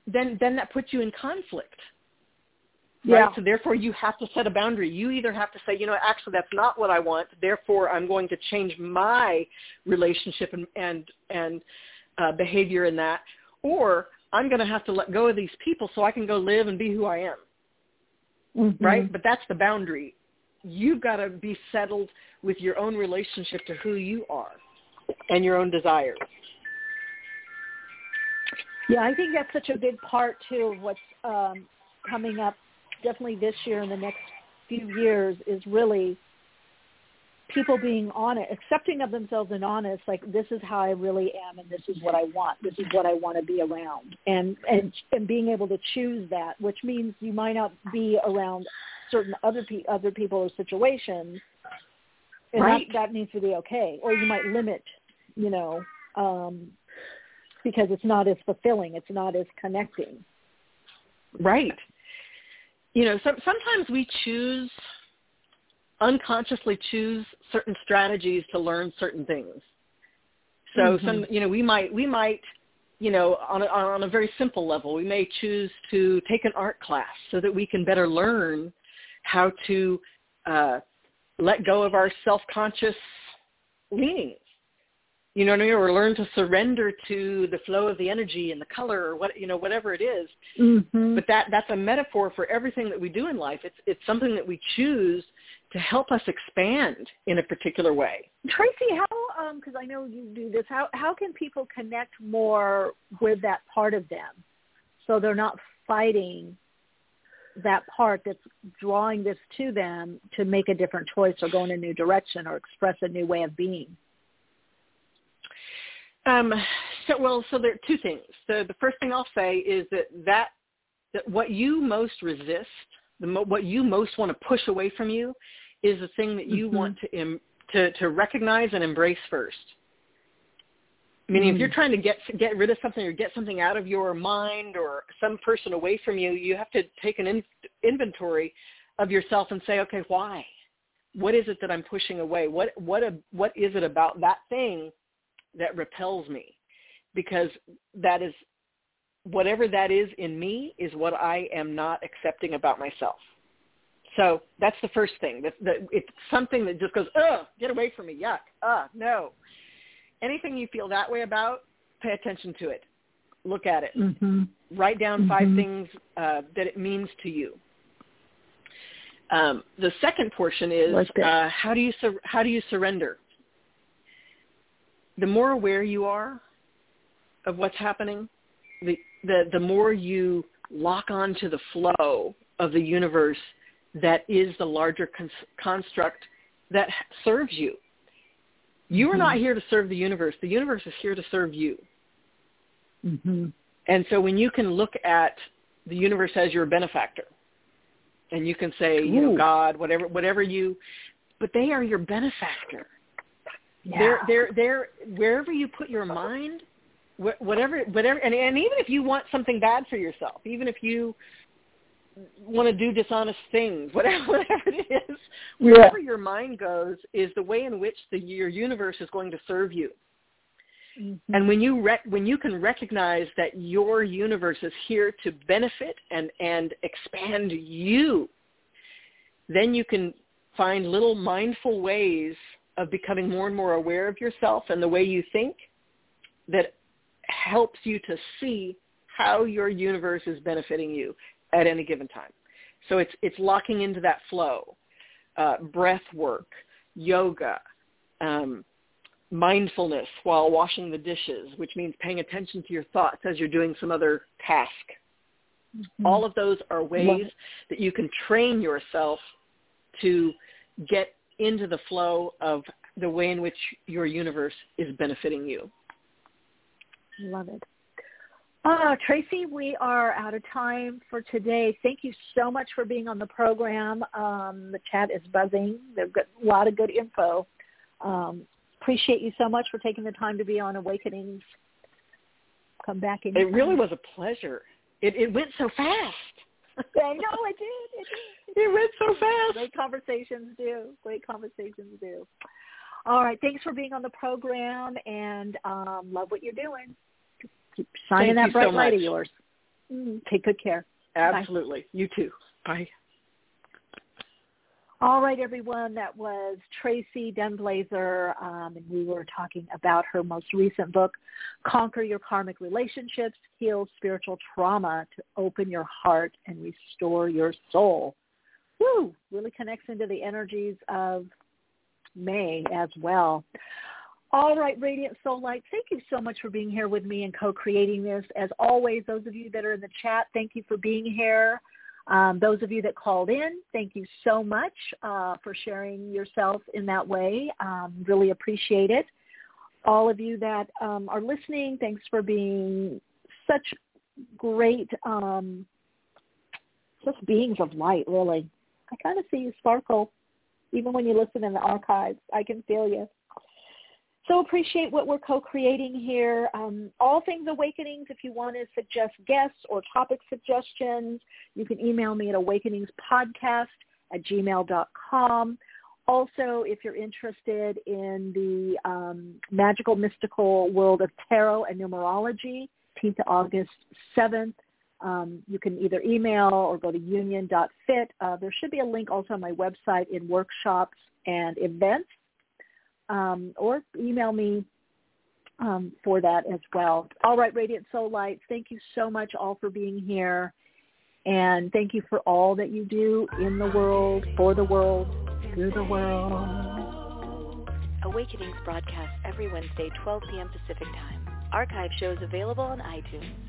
then then that puts you in conflict. Right? Yeah. So therefore you have to set a boundary. You either have to say, you know, actually that's not what I want, therefore I'm going to change my relationship and and, and uh, behavior in that, or I'm going to have to let go of these people so I can go live and be who I am Mhm. right? But that's the boundary. You've got to be settled with your own relationship to who you are and your own desires. Yeah, I think that's such a big part too of what's um, coming up definitely this year and the next few years is really people being honest, accepting of themselves and honest, like this is how I really am and this is what I want. This is what I want to be around. And and and being able to choose that, which means you might not be around certain other pe- other people or situations. And Right. that that needs to be okay. Or you might limit, you know, um because it's not as fulfilling, it's not as connecting. Right. You know, some, sometimes we choose, unconsciously choose certain strategies to learn certain things. So Mhm. some, you know, we might, we might, you know, on a, on a very simple level, we may choose to take an art class so that we can better learn how to uh, let go of our self-conscious leanings. You know what I mean? Or learn to surrender to the flow of the energy and the color or what, you know, whatever it is. Mm-hmm. But that that's a metaphor for everything that we do in life. It's it's something that we choose to help us expand in a particular way. Tracee, how because I know you do this, how how can people connect more with that part of them, so they're not fighting that part that's drawing this to them to make a different choice or go in a new direction or express a new way of being. Um, so well, so there are two things. The the first thing I'll say is that that that what you most resist, the mo- what you most want to push away from you, is the thing that you Mhm. want to Im- to to recognize and embrace first. Meaning, if Mm. you're trying to get get rid of something or get something out of your mind or some person away from you, you have to take an in, inventory of yourself and say, okay, why? What is it that I'm pushing away? What what a, what is it about that thing that repels me? Because that is whatever that is in me is what I am not accepting about myself. So that's the first thing. That, that it's something that just goes, ugh, get away from me, yuck, uh, no. Anything you feel that way about, pay attention to it. Look at it. Mm-hmm. Write down 5 Mhm. things uh, that it means to you. Um, the second portion is Like uh, how do you sur- how do you surrender? The more aware you are of what's happening, the the the more you lock on to the flow of the universe that is the larger cons- construct that serves you. You are not Mhm. here to serve the universe. The universe is here to serve you. Mm-hmm. And so when you can look at the universe as your benefactor, and you can say, you know, God, whatever, whatever you, but they are your benefactor. Yeah. They're, they're, they're, wherever you put your mind, whatever, whatever, and, and even if you want something bad for yourself, even if you want to do dishonest things, whatever, whatever it is, Yeah. wherever your mind goes is the way in which the, your universe is going to serve you. Mm-hmm. And when you rec- when you can recognize that your universe is here to benefit and and expand you, then you can find little mindful ways of becoming more and more aware of yourself and the way you think that helps you to see how your universe is benefiting you at any given time. So it's it's locking into that flow, uh, breath work, yoga, um, mindfulness while washing the dishes, which means paying attention to your thoughts as you're doing some other task. Mm-hmm. All of those are ways that you can train yourself to get into the flow of the way in which your universe is benefiting you. Love it. Uh, Tracee, we are out of time for today. Thank you so much for being on the program. Um, the chat is buzzing. There's a lot of good info. Um, appreciate you so much for taking the time to be on Awakenings. Come back in. It really was a pleasure. It, it went so fast. I know it did. It did. It went so fast. Great conversations do. Great conversations do. All right. Thanks for being on the program and um, love what you're doing. Keep shining Thank that bright so light of yours. Mm, take good care. Absolutely. Bye. You too. Bye. All right, everyone. That was Tracee Dunblazier, um, and we were talking about her most recent book, Conquer Your Karmic Relationships, Heal Spiritual Trauma to Open Your Heart and Restore Your Soul. Woo! Really connects into the energies of May as well. All right, Radiant Soul Light, thank you so much for being here with me and co-creating this. As always, those of you that are in the chat, thank you for being here. Um, those of you that called in, thank you so much uh, for sharing yourself in that way. Um, really appreciate it. All of you that um, are listening, thanks for being such great, um, just beings of light, really. I kind of see you sparkle. Even when you listen in the archives, I can feel you. So appreciate what we're co-creating here. Um, all things awakenings, if you want to suggest guests or topic suggestions, you can email me at awakeningspodcast at gmail.com. Also, if you're interested in the um, magical, mystical world of tarot and numerology, 10th to August 7th, um, you can either email or go to union.fit. Uh, there should be a link also on my website in workshops and events um, or email me um, for that as well. All right, Radiant Soul Lights, thank you so much all for being here. And thank you for all that you do in the world, for the world, through the world. Awakenings broadcast every Wednesday, 12 p.m. Pacific Time. Archive shows available on iTunes.